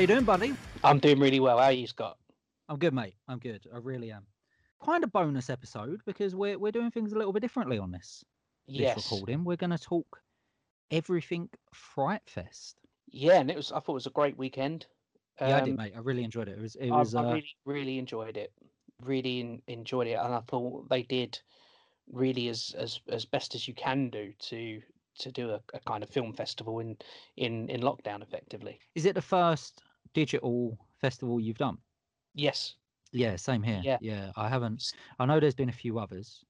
you doing, buddy? I'm doing really well. How are you, Scott? I'm good, mate. I'm good. I really am. Kind of bonus episode because we're we're doing things a little bit differently on this. Yes. This recording. We're going to talk everything Fright Fest. Yeah, and it was. I thought it was a great weekend. yeah, I did, Um, mate. I really enjoyed it. It was. It I, was. I Uh, really, really enjoyed it. Really en- enjoyed it, and I thought they did really as as as best as you can do to to do a, a kind of film festival in in in lockdown, effectively. is it the first digital festival you've done? Yes. Yeah, same here. Yeah. yeah. I haven't. I know there's been a few others.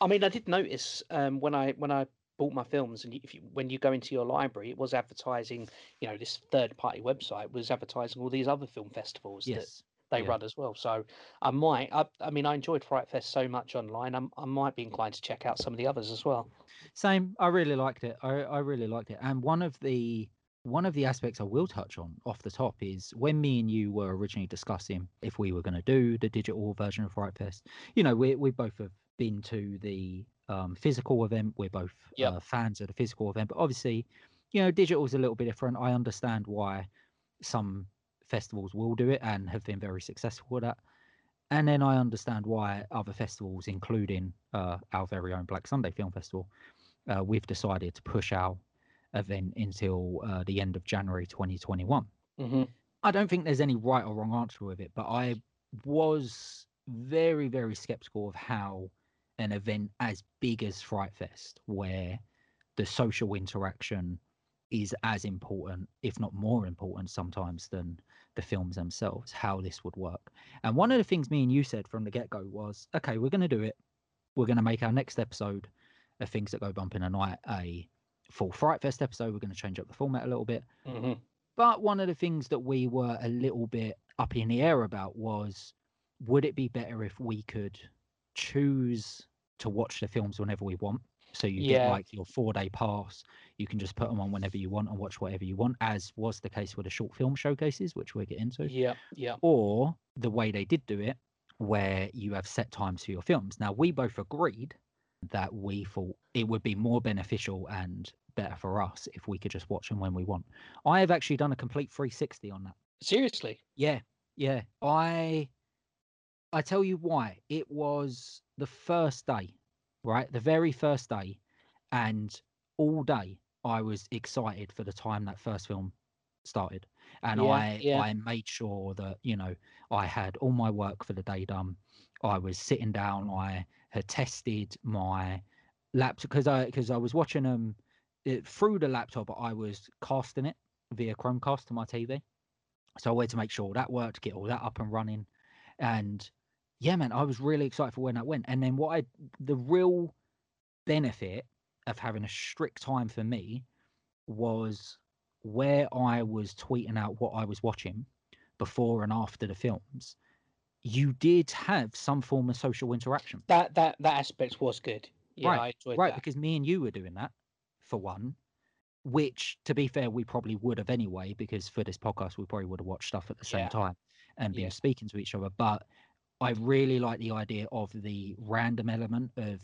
I mean, I did notice um, when I when I bought my films, and if you, when you go into your library, it was advertising. You know, this third party website was advertising all these other film festivals that Yes. they yeah. run as well. So I might. I, I mean, I enjoyed Fright Fest so much online. I'm, I might be inclined to check out some of the others as well. Same. I really liked it. I, I really liked it. And one of the one of the aspects I will touch on off the top is when me and you were originally discussing if we were going to do the digital version of Fright Fest. You know, we we both have been to the um, physical event. We're both Yep. uh, fans of the physical event, but obviously, you know, digital is a little bit different. I understand why some festivals will do it and have been very successful with that. And then I understand why other festivals, including uh, our very own Black Sunday Film Festival, uh, we've decided to push our event until uh, the end of January 2021. hmm I don't think there's any right or wrong answer with it, but I was very, very skeptical of how an event as big as Fright Fest, where the social interaction is as important, if not more important sometimes than the films themselves, how this would work. And one of the things me and you said from the get go was okay, we're going to do it. We're going to make our next episode of Things That Go Bump in a Night a full Fright Fest episode. We're going to change up the format a little bit. hmm But one of the things that we were a little bit up in the air about was would it be better if we could choose to watch the films whenever we want? So you get like your four day pass, you can just put them on whenever you want and watch whatever you want, as was the case with the short film showcases, which we'll get into. Yeah. Yeah. Or the way they did do it, where you have set times for your films. Now, we both agreed that we thought it would be more beneficial and better for us if we could just watch them when we want. I have actually done a complete 360 on that. Seriously. Yeah, yeah. I I tell you why. It was the first day, right? The very first day, and all day I was excited for the time that first film started. And Yeah, I yeah. I made sure that, you know, I had all my work for the day done. I was sitting down, I had tested my laptop because I because I was watching them it, through the laptop, I was casting it via Chromecast to my TV. So I wanted to make sure that worked, get all that up and running. And yeah, man, I was really excited for when that went. And then what I, the real benefit of having a strict time for me was where I was tweeting out what I was watching before and after the films. You did have some form of social interaction. That that that aspect was good. Yeah, Right, Right, that. because me and you were doing that for one, which to be fair, we probably would have anyway, because for this podcast, we probably would have watched stuff at the same Yeah. time and been Yeah. speaking to each other. But I really like the idea of the random element of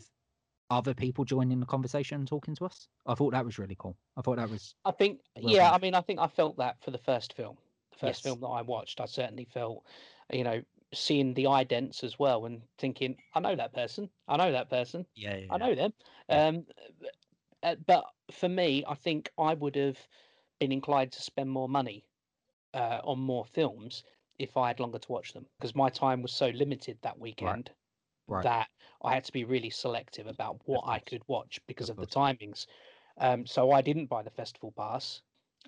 other people joining the conversation and talking to us. I thought that was really cool. I thought that was I think, Well yeah, done. I mean, I think I felt that for the first film. The first Yes. film that I watched, I certainly felt, you know, seeing the idents as well and thinking, I know that person. I know that person. yeah, yeah, I know them. Yeah. Um, uh, but for me, I think I would have been inclined to spend more money uh, on more films if I had longer to watch them because my time was so limited that weekend Right. that I had to be really selective about what I could watch because Of of, the timings. Um, so I didn't buy the festival pass.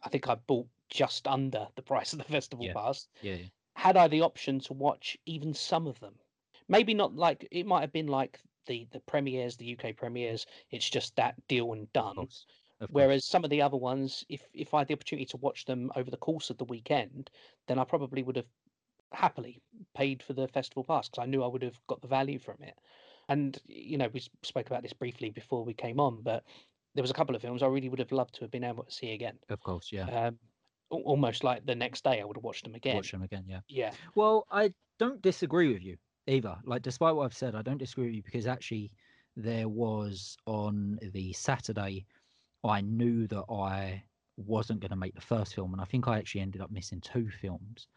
I think I bought just under the price of the festival Yeah. pass yeah, yeah. Had I the option to watch even some of them, maybe not like it might have been like the the premieres, the UK premieres. It's just that deal and Of done. course. Of course. Whereas some of the other ones, if if I had the opportunity to watch them over the course of the weekend, then I probably would have happily paid for the festival pass because I knew I would have got the value from it. And you know, we spoke about this briefly before we came on, but there was a couple of films I really would have loved to have been able to see again. of course, yeah. Um, almost like the next day, I would have watched them again. Watch them again, yeah. Yeah, Well, I don't disagree with you either. Like, despite what I've said, I don't disagree with you because actually, there was on the Saturday, I knew that I wasn't going to make the first film, and I think I actually ended up missing two films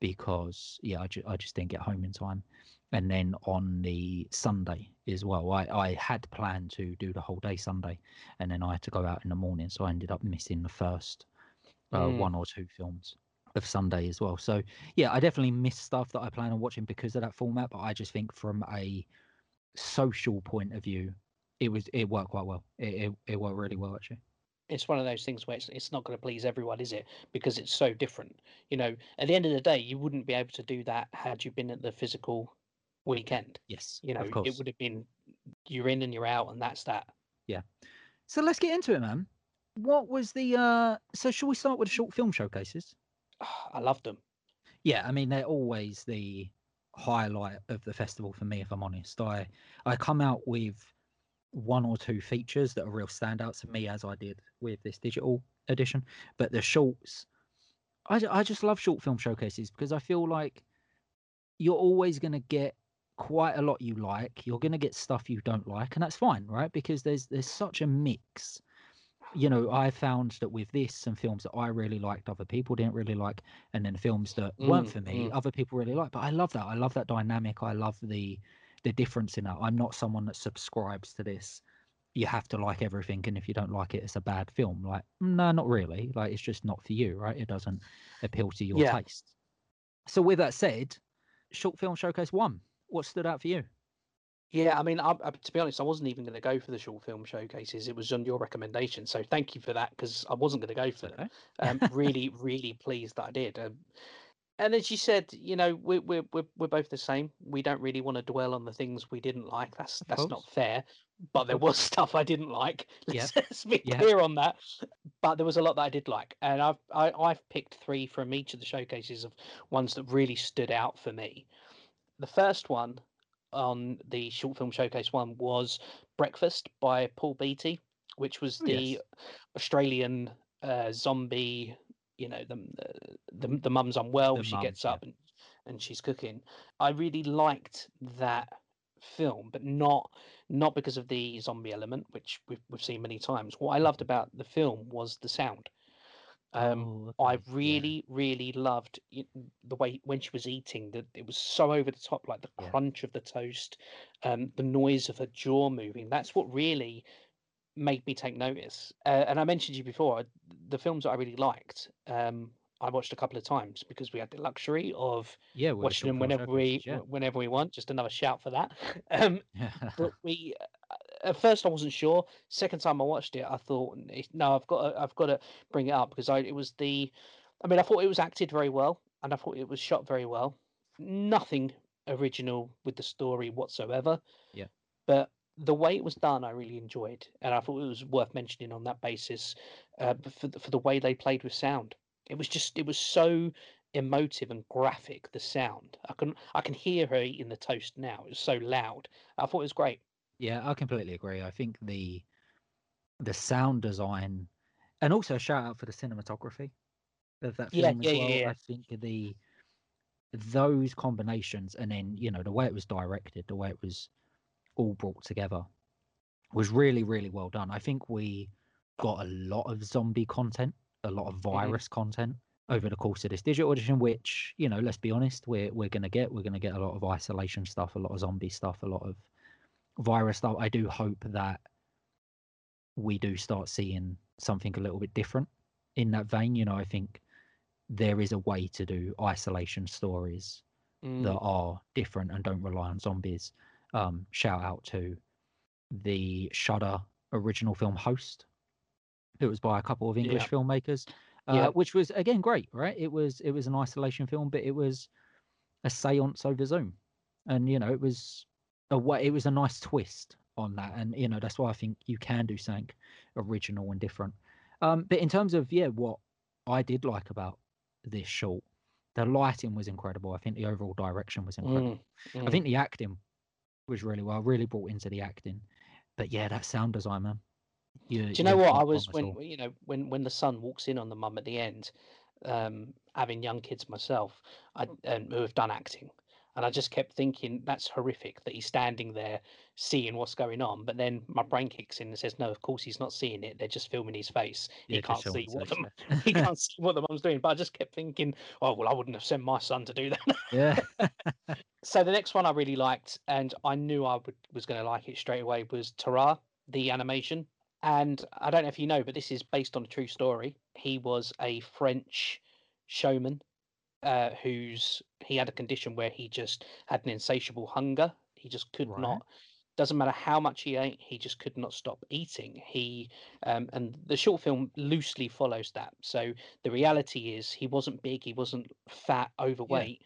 because yeah, I, ju- I just didn't get home in time. And then on the Sunday as well, I, I had planned to do the whole day Sunday, and then I had to go out in the morning, so I ended up missing the first uh, Mm. one or two films of Sunday as well. So yeah, I definitely miss stuff that I plan on watching because of that format. But I just think from a social point of view, it was it worked quite well. It it, it worked really well actually. it's one of those things where it's, it's not going to please everyone, is it? Because it's so different. You know, at the end of the day, you wouldn't be able to do that had you been at the physical weekend. Yes, You know, of it would have been you're in and you're out, and that's that. Yeah. So let's get into it, man. What was the uh? So shall we start with short film showcases? I love them. Yeah, I mean they're always the highlight of the festival for me. If I'm honest, I I come out with one or two features that are real standouts for me, as I did with this digital edition. But the shorts, I I just love short film showcases because I feel like you're always going to get quite a lot you like. You're going to get stuff you don't like, and that's fine, right? Because there's there's such a mix. You know, I found that with this, some films that I really liked, other people didn't really like, and then films that weren't Mm, for me, mm. other people really liked. But I love that. I love that dynamic. I love the the difference in that. I'm not someone that subscribes to this. You have to like everything, and if you don't like it, it's a bad film. Like, no, not really. Like, it's just not for you, right? It doesn't appeal to your Yeah. taste. So, with that said, short film showcase one. What stood out for you? Yeah, I mean, I, I, to be honest, I wasn't even going to go for the short film showcases. It was on your recommendation, so thank you for that because I wasn't going to go for them. Okay. um, really, really pleased that I did. Um, and as you said, you know, we're we're we're, we're both the same. We don't really want to dwell on the things we didn't like. That's that's not fair. But there was stuff I didn't like. Let's, let's be Yeah. clear on that. But there was a lot that I did like, and I've I, I've picked three from each of the showcases of ones that really stood out for me. The first one on the short film showcase one was Breakfast by Paul Beattie, which was Oh, the yes. Australian uh, zombie. You know, the the, the, mum's unwell. The she mum, gets yeah. up and, and she's cooking. I really liked that film, but not not because of the zombie element, which we've we've seen many times. What I loved about the film was the sound. Um, Oh, I okay, yeah. really, really loved the way when she was eating that it was so over the top, like the Yeah. crunch of the toast, um, the noise of her jaw moving. That's what really made me take notice. Uh, and I mentioned to you before the films that I really liked. Um, I watched a couple of times because we had the luxury of Yeah, watching them whenever we yeah. whenever we want. Just another shout for that. Um, Yeah. but we at first I wasn't sure. Second time I watched it, I thought, no, I've got to, I've got to bring it up because I it was the, I mean, I thought it was acted very well and I thought it was shot very well. Nothing original with the story whatsoever. Yeah. But the way it was done, I really enjoyed, and I thought it was worth mentioning on that basis uh, for the, for the way they played with sound. It was just, it was so emotive and graphic. The sound, I can, I can hear her eating the toast now. It was so loud. I thought it was great. Yeah, I completely agree. I think the the sound design and also a shout out for the cinematography of that film yeah, as yeah, well. yeah. I think the those combinations and then, you know, the way it was directed, the way it was all brought together was really, really well done. I think we got a lot of zombie content, a lot of mm-hmm. virus content over the course of this digital edition, which, you know, let's be honest, we're we're gonna get. We're gonna get a lot of isolation stuff, a lot of zombie stuff, a lot of virus stuff. I do hope that we do start seeing something a little bit different in that vein. You know, I think there is a way to do isolation stories Mm, that are different and don't rely on zombies. Um, shout out to the Shudder original film Host. It was by a couple of English Yeah. filmmakers, uh, Yeah. which was again great, right? It was it was an isolation film, but it was a séance over Zoom, and you know it was a. It was a nice twist on that, and you know that's why I think you can do something original and different. Um, but in terms of yeah, what I did like about this short, the lighting was incredible. I think the overall direction was incredible. mm, I mm. think the acting was really well, really brought into the acting. But yeah, that sound design, man. You, Do you know what I was when all. you know when when the son walks in on the mum at the end, um, having young kids myself, I and who have done acting, And I just kept thinking that's horrific that he's standing there seeing what's going on. But then my brain kicks in and says, no, of course he's not seeing it. They're just filming his face. Yeah, he can't see what the, he can't see what the mum's doing. But I just kept thinking, oh well, I wouldn't have sent my son to do that. yeah. so the next one I really liked, and I knew I would, was going to like it straight away, was Tarrare, the animation. And I don't know if you know, but this is based on a true story. He was a French showman uh, who's he had a condition where he just had an insatiable hunger. He just could Right. not. Doesn't matter how much he ate, he just could not stop eating. He um, and the short film loosely follows that. So the reality is he wasn't big, he wasn't fat, overweight.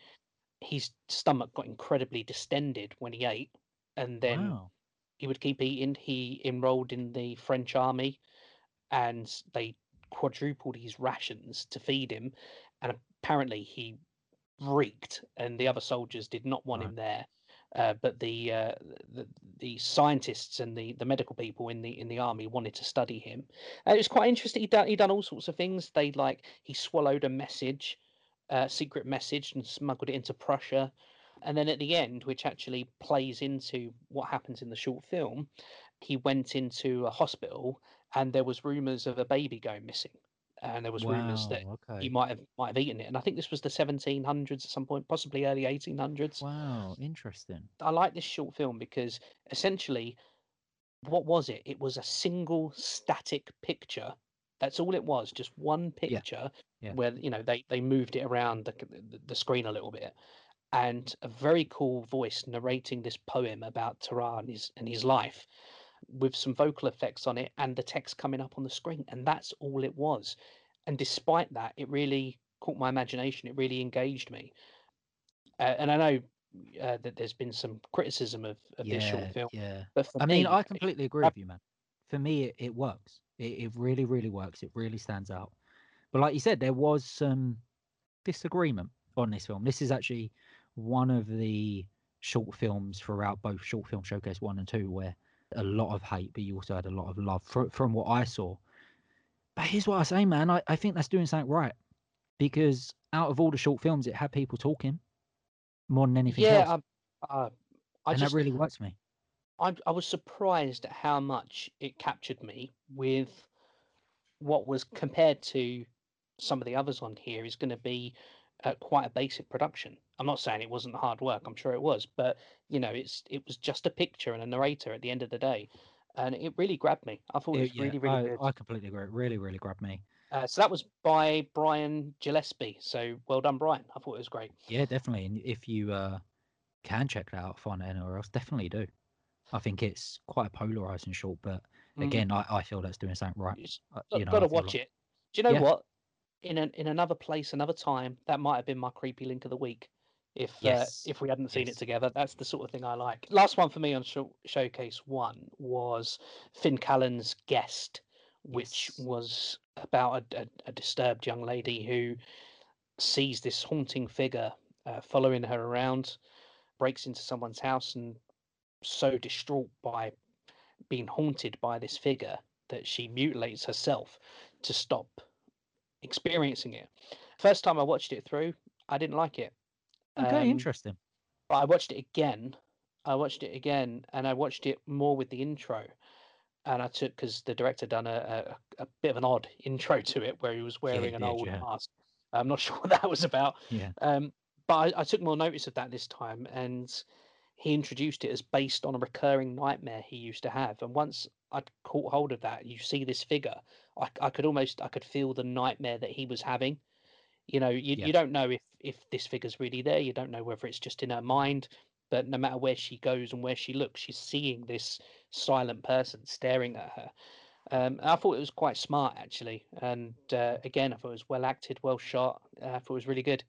His stomach got incredibly distended when he ate, and then wow. he would keep eating. He enrolled in the French army, and they quadrupled his rations to feed him. And apparently, he reeked, and the other soldiers did not want Right. him there. Uh, but the, uh, the the scientists and the, the medical people in the in the army wanted to study him. And it was quite interesting. He done he done all sorts of things. They like he swallowed a message, a secret message, and smuggled it into Prussia. And then at the end, which actually plays into what happens in the short film, he went into a hospital and there was rumours of a baby going missing, and there was rumours that Wow. he might have might have eaten it. And I think this was the 1700s at some point, possibly early 1800s. Wow. Interesting. I like this short film because essentially, what was it? It was a single static picture. That's all it was, just one picture yeah. where you know they they moved it around the, the the screen a little bit, and a very cool voice narrating this poem about Tarrare and his and his life, with some vocal effects on it and the text coming up on the screen, and that's all it was. And despite that, it really caught my imagination. It really engaged me. Uh, and I know uh, that there's been some criticism of, of this short film, Yeah. but for I mean, I completely agree with you, man. For me, it, it works. It, it really, really works. It really stands out. But like you said, there was some disagreement on this film. This is actually one of the short films throughout both short film showcase one and two where a lot of hate, but you also had a lot of love from, from what I saw. But here's what I say, man. I, I think that's doing something right because out of all the short films, it had people talking more than anything yeah, else, I, uh, I and just that really works for me. I, I was surprised at how much it captured me with what was compared to some of the others on here is going to be uh, quite a basic production. I'm not saying it wasn't hard work. I'm sure it was, but you know, it's it was just a picture and a narrator at the end of the day, and it really grabbed me. I thought it It- was yeah, really really I, good. I completely agree. It really, really grabbed me. Uh, so that was by Brian Gillespie. So well done, Brian. I thought it was great. Yeah, definitely. And if you uh, can check that out, find it anywhere else, definitely do. I think it's quite a polarizing short, but Mm. again, I, I feel that's doing something right. It's Uh, you know, got to watch like- it. Do you know Yeah. what? In an, in another place, another time, that might have been my creepy link of the week. If Yes, uh, if we hadn't seen yes. it together, that's the sort of thing I like. Last one for me on show, Showcase One was Finn Callan's Guest, which Yes. was about a, a, a disturbed young lady who sees this haunting figure uh, following her around, breaks into someone's house, and so distraught by being haunted by this figure that she mutilates herself to stop experiencing it. First time I watched it through, I didn't like it. Okay, Um, interesting. But I watched it again. I watched it again, and I watched it more with the intro. And I took because the director done a, a a bit of an odd intro to it, where he was wearing an did, old yeah. mask. I'm not sure what that was about. Yeah. Um, but I, I took more notice of that this time, and he introduced it as based on a recurring nightmare he used to have. And once I'd caught hold of that, you see this figure, I, I could almost I could feel the nightmare that he was having. You know, you, Yeah. you don't know if if this figure's really there. You don't know whether it's just in her mind. But no matter where she goes and where she looks, she's seeing this silent person staring at her. Um, I thought it was quite smart actually, and uh, again, I thought it was well acted, well shot. Uh, I thought it was really good.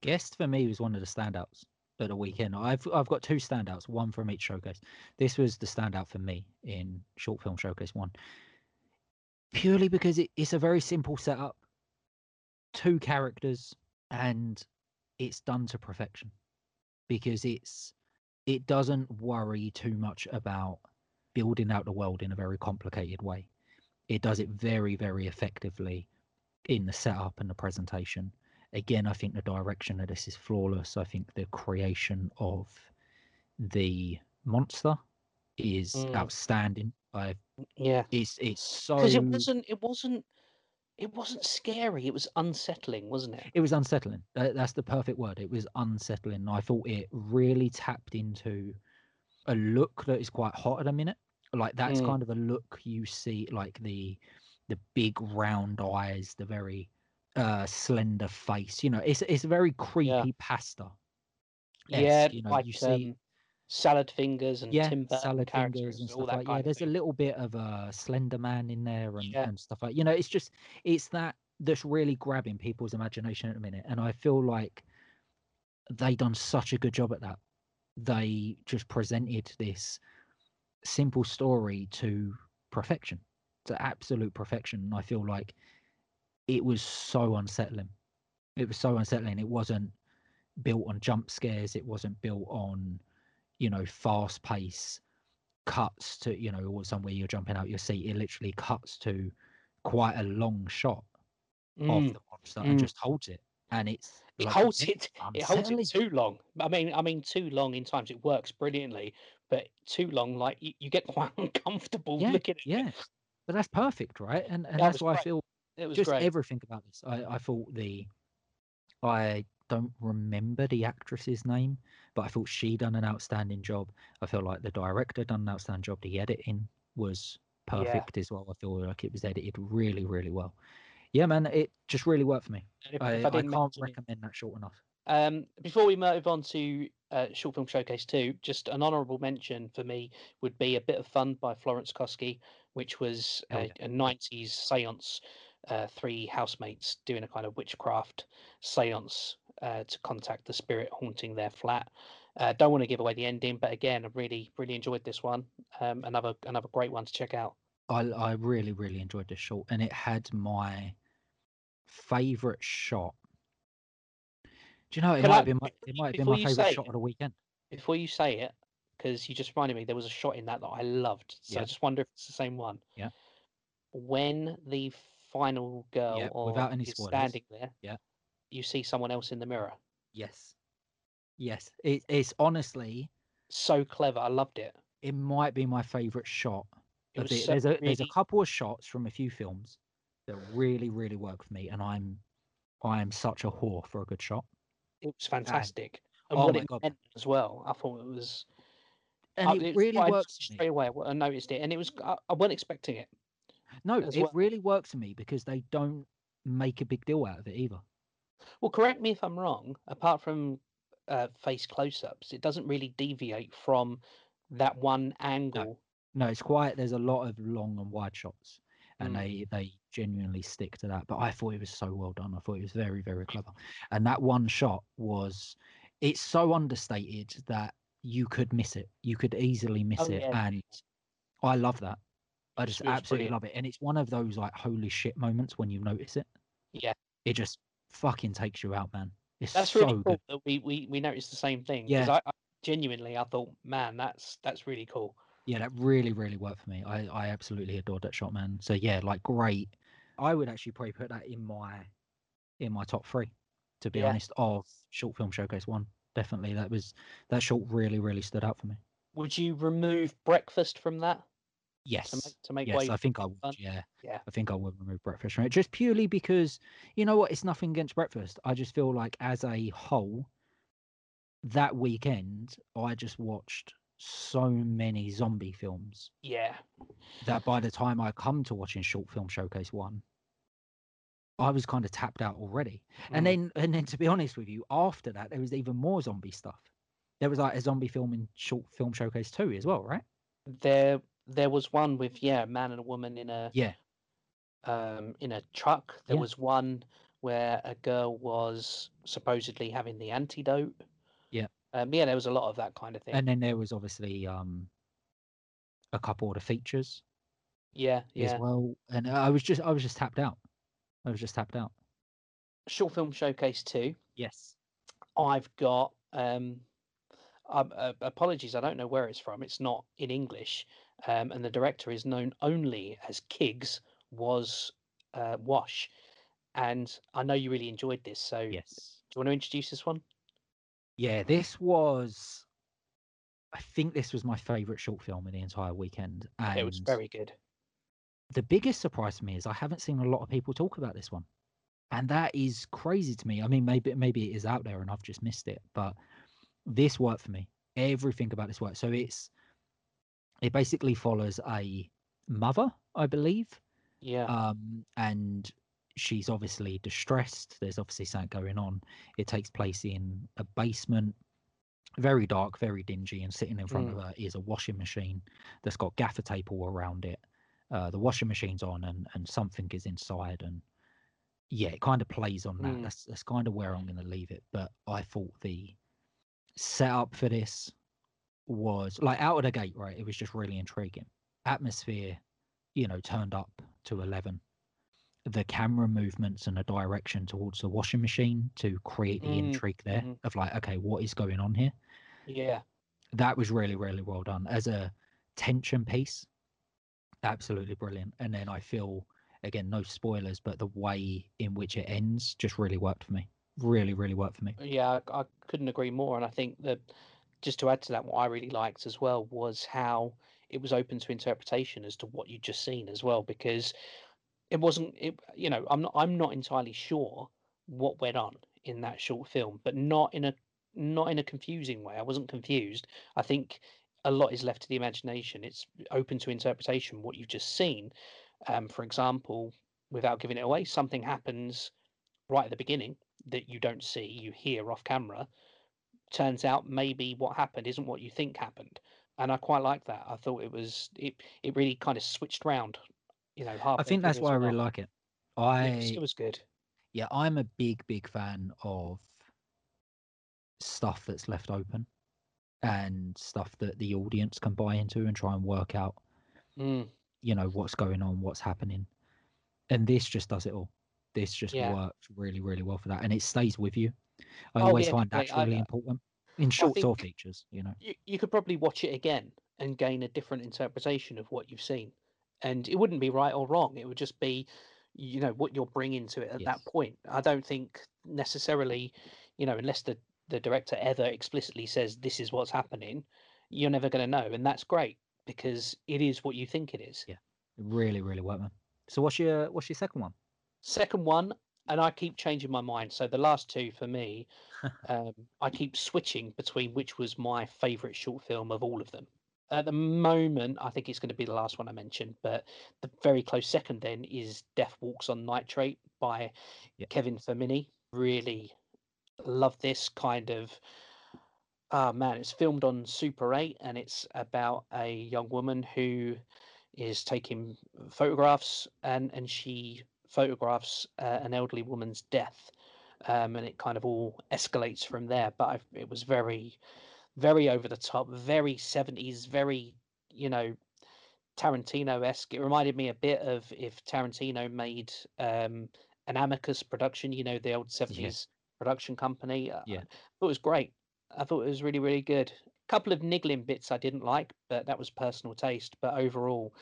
Guest for me was one of the standouts at the weekend. I've I've got two standouts, one from each showcase. This was the standout for me in short film showcase one, purely because it, it's a very simple setup, two characters, and it's done to perfection. Because it's it doesn't worry too much about building out the world in a very complicated way. It does it very very effectively in the setup and the presentation again, I think the direction of this is flawless. I think the creation of the monster is Mm. outstanding. I Yeah, it's it's so because it wasn't. It wasn't. It wasn't scary. It was unsettling, wasn't it? it was unsettling. That, that's the perfect word. It was unsettling. I thought it really tapped into a look that is quite hot at a minute. Like that's Mm. kind of a look you see, like the the big round eyes, the very uh slender face. You know, it's it's very creepy pasta. Yeah, you know, like you see um, salad fingers and yeah, Tim Burton salad fingers and stuff that like kind yeah. There's a little bit of a Slender Man in there and, Yeah. and stuff like you know. It's just it's that that's really grabbing people's imagination at the minute, and I feel like they done such a good job at that. They just presented this simple story to perfection, to absolute perfection. And I feel like it was so unsettling. It was so unsettling. It wasn't built on jump scares. It wasn't built on, you know, fast pace cuts to, you know, or somewhere you're jumping out your seat. It literally cuts to quite a long shot of Mm, the monster mm. and just holds it. And it's It like, holds it. It holds it too long. I mean, I mean, too long in times. It works brilliantly, but too long, like you, you get quite uncomfortable Yeah, looking at it. yeah. But that's perfect, right? And and That that's why I feel It was just great. everything about this. I, I thought the I don't remember the actress's name, but I thought she done an outstanding job. I feel like the director done an outstanding job. The editing was Yeah. perfect as well. I feel like it was edited really, really well. Yeah, man, it just really worked for me. If, I, if I I can't mention it- recommend that short enough. Um, before we move on to uh, Short Film Showcase 2, just an honourable mention for me would be A Bit of Fun by Florence Kosky, which was Hell a, a 90s seance, uh, three housemates doing a kind of witchcraft seance uh, to contact the spirit haunting their flat. Uh, don't want to give away the ending, but again, I really, really enjoyed this one. Um, another, another great one to check out. I I really, really enjoyed this short, and it had my favorite shot. Do you know it Can might I- have been my, it might before my favorite shot it- of the weekend. Before you say it, because you just reminded me, there was a shot in that that I loved. So I just wonder if it's the same one. Yeah. When the final girl Yeah, or without any spoilers. standing there, Yeah. you see someone else in the mirror. Yes, yes. It, it's honestly So clever. I loved it. it might be my favorite shot It so there's a there's a couple of shots from a few films that really really work for me, and I'm I am such a whore for a good shot. It was fantastic. And oh what it God. meant as well. I thought it was. And I- it really worked I works noticed for me. straight away. I noticed it, and it was. I, I wasn't expecting it. No, it well. really works for me because they don't make a big deal out of it either. Well, correct me if I'm wrong. Apart from uh, face close-ups, it doesn't really deviate from that one angle. No, it's quite. There's a lot of long and wide shots, and Mm. they they genuinely stick to that. But I thought it was so well done. I thought it was very very clever, and that one shot was. It's so understated that you could miss it. You could easily miss Oh, it, yeah. and I love that. I just absolutely brilliant. love it, and it's one of those like holy shit moments when you notice it. Yeah. It just fucking takes you out, man. It's That's so really cool good. that we, we we noticed the same thing. Yeah. Because I, I genuinely I thought, man, that's that's really cool. Yeah, that really, really worked for me. I, I absolutely adored that shot, man. So yeah, like great. I would actually probably put that in my in my top three, to be Yeah. honest, of short film showcase one. Definitely. That was that short really, really stood out for me. Would you remove breakfast from that Yes. to make to make Yes? I think I would. Fun? Yeah. Yeah. I think I would remove breakfast from it. Just purely because you know what, it's nothing against breakfast. I just feel like as a whole, that weekend I just watched so many zombie films Yeah. that by the time I come to watching Short Film Showcase one, I was kind of tapped out already. And Mm. then, and then, to be honest with you, after that, there was even more zombie stuff. There was like a zombie film in Short Film Showcase two as well, right? there there was one with yeah, a man and a woman in a Yeah, um in a truck. There Yeah. was one where a girl was supposedly having the antidote. Yeah. Um, yeah, there was a lot of that kind of thing. and then there was obviously um a couple of the features yeah, yeah. as well. And I was just, I was just tapped out. I was just tapped out. Short film showcase two. Yes. I've got um, um uh, apologies, I don't know where it's from. It's not in English, um, and the director is known only as Kiggs was uh, Wash, and I know you really enjoyed this. So, Yes. do you want to introduce this one? Yeah, this was. I think this was my favourite short film in the entire weekend, and It was very good. the biggest surprise to me is I haven't seen a lot of people talk about this one, and that is crazy to me. I mean, maybe maybe it is out there and I've just missed it, but this worked for me. Everything about this worked. So it's it basically follows a mother, I believe, Yeah. um, and she's obviously distressed. There's obviously something going on. It takes place in a basement, very dark, very dingy, and sitting in front of her is a washing machine that's got gaffer tape all around it. Uh, the washing machine's on, and and something is inside, and yeah, it kind of plays on that. Mm. That's that's kind of where I'm going to leave it. But I thought the setup for this was like out of the gate, right? It was just really intriguing. Atmosphere, you know, turned up to 11. The camera movements and the direction towards the washing machine to create the Mm, intrigue there mhm. of like, okay, what is going on here? Yeah. That was really, really well done. As a tension piece, absolutely brilliant. And then I feel, again, no spoilers, but the way in which it ends just really worked for me. Really, really worked for me. Yeah, I, I couldn't agree more. And I think that just to add to that, what I really liked as well was how it was open to interpretation as to what you'd just seen as well, because it wasn't it you know, I'm not I'm not entirely sure what went on in that short film, but not in a not in a confusing way. I wasn't confused. I think a lot is left to the imagination. It's open to interpretation what you've just seen. Um, for example, without giving it away, something happens right at the beginning that you don't see, you hear off camera. Turns out maybe what happened isn't what you think happened. And I quite like that. I thought it was it it really kind of switched round, you know, I think that's why I really like it. Yeah, it was, I it was good. yeah, I'm a big, big fan of stuff that's left open and stuff that the audience can buy into and try and work out, Mm, you know, what's going on, what's happening. And this just does it all. This just Yeah. works really, really well for that. And it stays with you. I Oh, always yeah, find that's. Really I- important in shorts or features, you know. you, you could probably watch it again and gain a different interpretation of what you've seen. And it wouldn't be right or wrong. It would just be, you know, what you're bringing to it at Yes. that point. I don't think necessarily, you know, unless the, the director ever explicitly says this is what's happening, you're never going to know. And that's great because it is what you think it is. Yeah. Really, really worked, man. So what's your what's your second one? Second one, and I keep changing my mind. So the last two for me, um, I keep switching between which was my favourite short film of all of them. At the moment, I think it's going to be the last one I mentioned, but the very close second then is Death Walks on Nitrate by Yeah. Kevin Fermini. Really love this kind of. Ah man, it's filmed on Super 8 and it's about a young woman who is taking photographs and and she photographs uh, an elderly woman's death um, and it kind of all escalates from there. But I've, it was very very over the top very 70s very you know tarantino-esque. It reminded me a bit of if tarantino made um, an amicus production you know the old 70s production company. Yeah. It was great. I thought it was really really good. A couple of niggling bits i didn't like but that was personal taste. But overall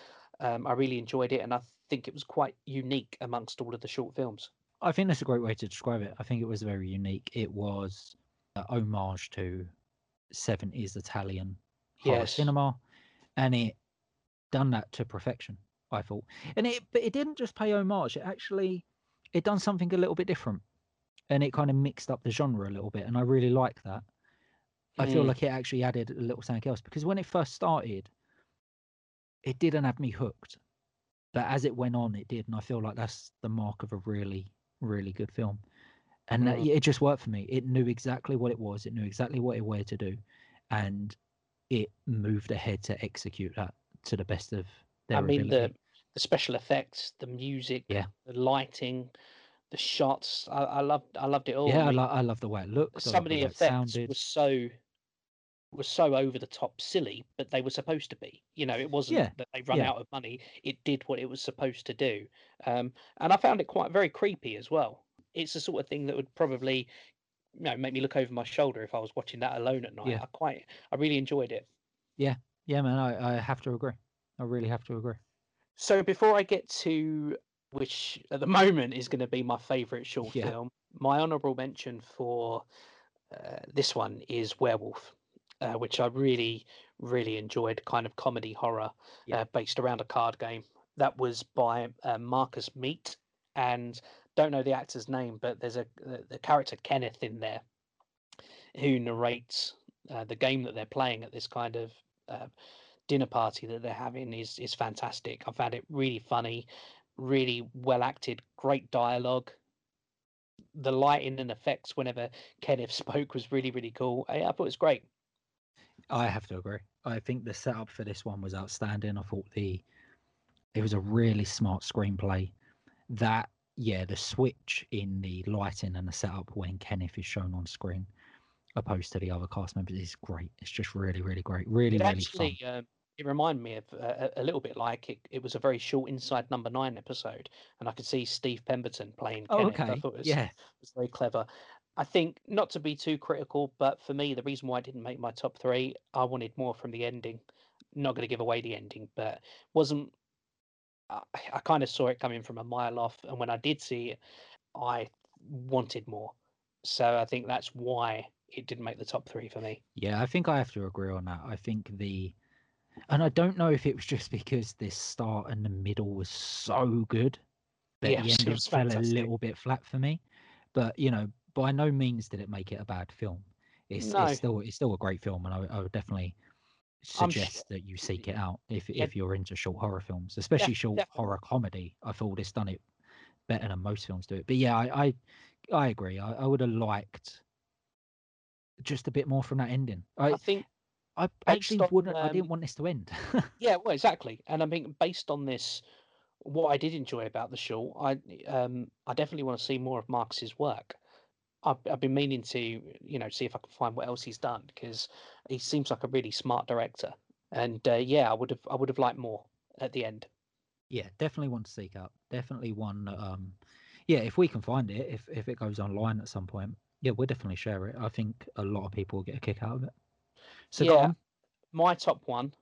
um, i really enjoyed it and i think it was quite unique amongst all of the short films I think that's a great way to describe it. I think it was very unique. It was a homage to 70s Italian horror Yes. cinema, and it done that to perfection. I thought, and it but it didn't just pay homage. It actually it done something a little bit different, and it kind of mixed up the genre a little bit, and I really like that. I feel Mm. like it actually added a little something else because when it first started, it didn't have me hooked, but as it went on, it did, and I feel like that's the mark of a really, really good film. And that, Mm. it just worked for me. It knew exactly what it was. It knew exactly what it wanted to do, and it moved ahead to execute that to the best of their I mean ability. the the special effects, the music, Yeah. the lighting, the shots. I, I loved I loved it all. yeah, I, mean, lo- I love the way it looked. I some of the the way it effects sounded. were so were so over the top silly, but they were supposed to be. You know, it wasn't Yeah, that they run yeah. out of money. It did what it was supposed to do, um, and I found it quite very creepy as well. It's the sort of thing that would probably, you know, make me look over my shoulder if I was watching that alone at night. Yeah. I quite, I really enjoyed it. Yeah, yeah, man, I, I have to agree. I really have to agree. So before I get to which at the moment is going to be my favourite short film. My honourable mention for uh, this one is Werewolf, uh, which I really, really enjoyed. Kind of comedy horror Yeah. uh, based around a card game. That was by uh, Markus Meedt, and don't know the actor's name, but there's a the, the character Kenneth in there who narrates uh, the game that they're playing at this kind of uh, dinner party that they're having is is fantastic. I found it really funny, really well acted, great dialogue. The lighting and effects whenever Kenneth spoke was really really cool. I, I thought it was great. I have to agree. I think the setup for this one was outstanding. I thought the it was a really smart screenplay. That yeah, the switch in the lighting and the setup when Kenneth is shown on screen, opposed to the other cast members, is great. It's just really, really great. Really, It really actually fun. um, it reminded me of uh, a little bit like it. It was a very short Inside Number Nine episode, and I could see Steve Pemberton playing Oh, Kenneth. I okay. thought it was Yeah, was very clever. I think not to be too critical, but for me, the reason why I didn't make my top three, I wanted more from the ending. Not going to give away the ending, but wasn't. I, I kind of saw it coming from a mile off, and when I did see it, I wanted more. So I think that's why it didn't make the top three for me. yeah. I think I have to agree on that. I think the, and I don't know if it was just because this start and the middle was so good that Yes, the ending fell a little bit flat for me. But you know, by no means did it make it a bad film. It's No. it's still it's still a great film, and I, would- I would definitely I'm sh- suggest that you seek it out if Yeah. if you're into short horror films, especially short definitely. horror comedy. I thought it's done it better than most films do it. But yeah, I I, I agree. I, I would have liked just a bit more from that ending. I I think I actually on, wouldn't. I didn't um, want this to end. Yeah, well, exactly. And I mean, based on this, what I did enjoy about the short, I um, I definitely want to see more of Markus's work. I've, I've been meaning to, you know, see if I can find what else he's done because he seems like a really smart director. And uh, yeah, I would have, I would have liked more at the end. yeah, definitely one to seek out. Definitely one. Um, yeah, if we can find it, if if it goes online at some point, yeah, we'll definitely share it. I think a lot of people will get a kick out of it. So go Yeah. on. My top one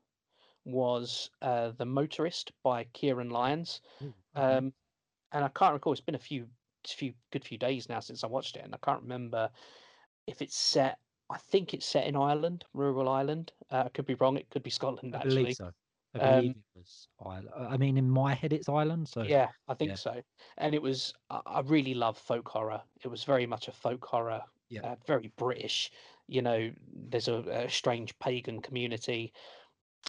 was uh, The Motorist by Ciaran Lyons. Okay. Um, and I can't recall. It's been a few, few good few days now since I watched it, and I can't remember if it's set. I think it's set in Ireland, rural Ireland. Uh, I could be wrong. It could be Scotland I actually. believe so. I Um, believe it was Ireland. I mean, in my head, it's Ireland. So Yeah, I think yeah. so. And it was. I I really love folk horror. It was very much a folk horror. Yeah. Uh, very British. You know, there's a, a strange pagan community.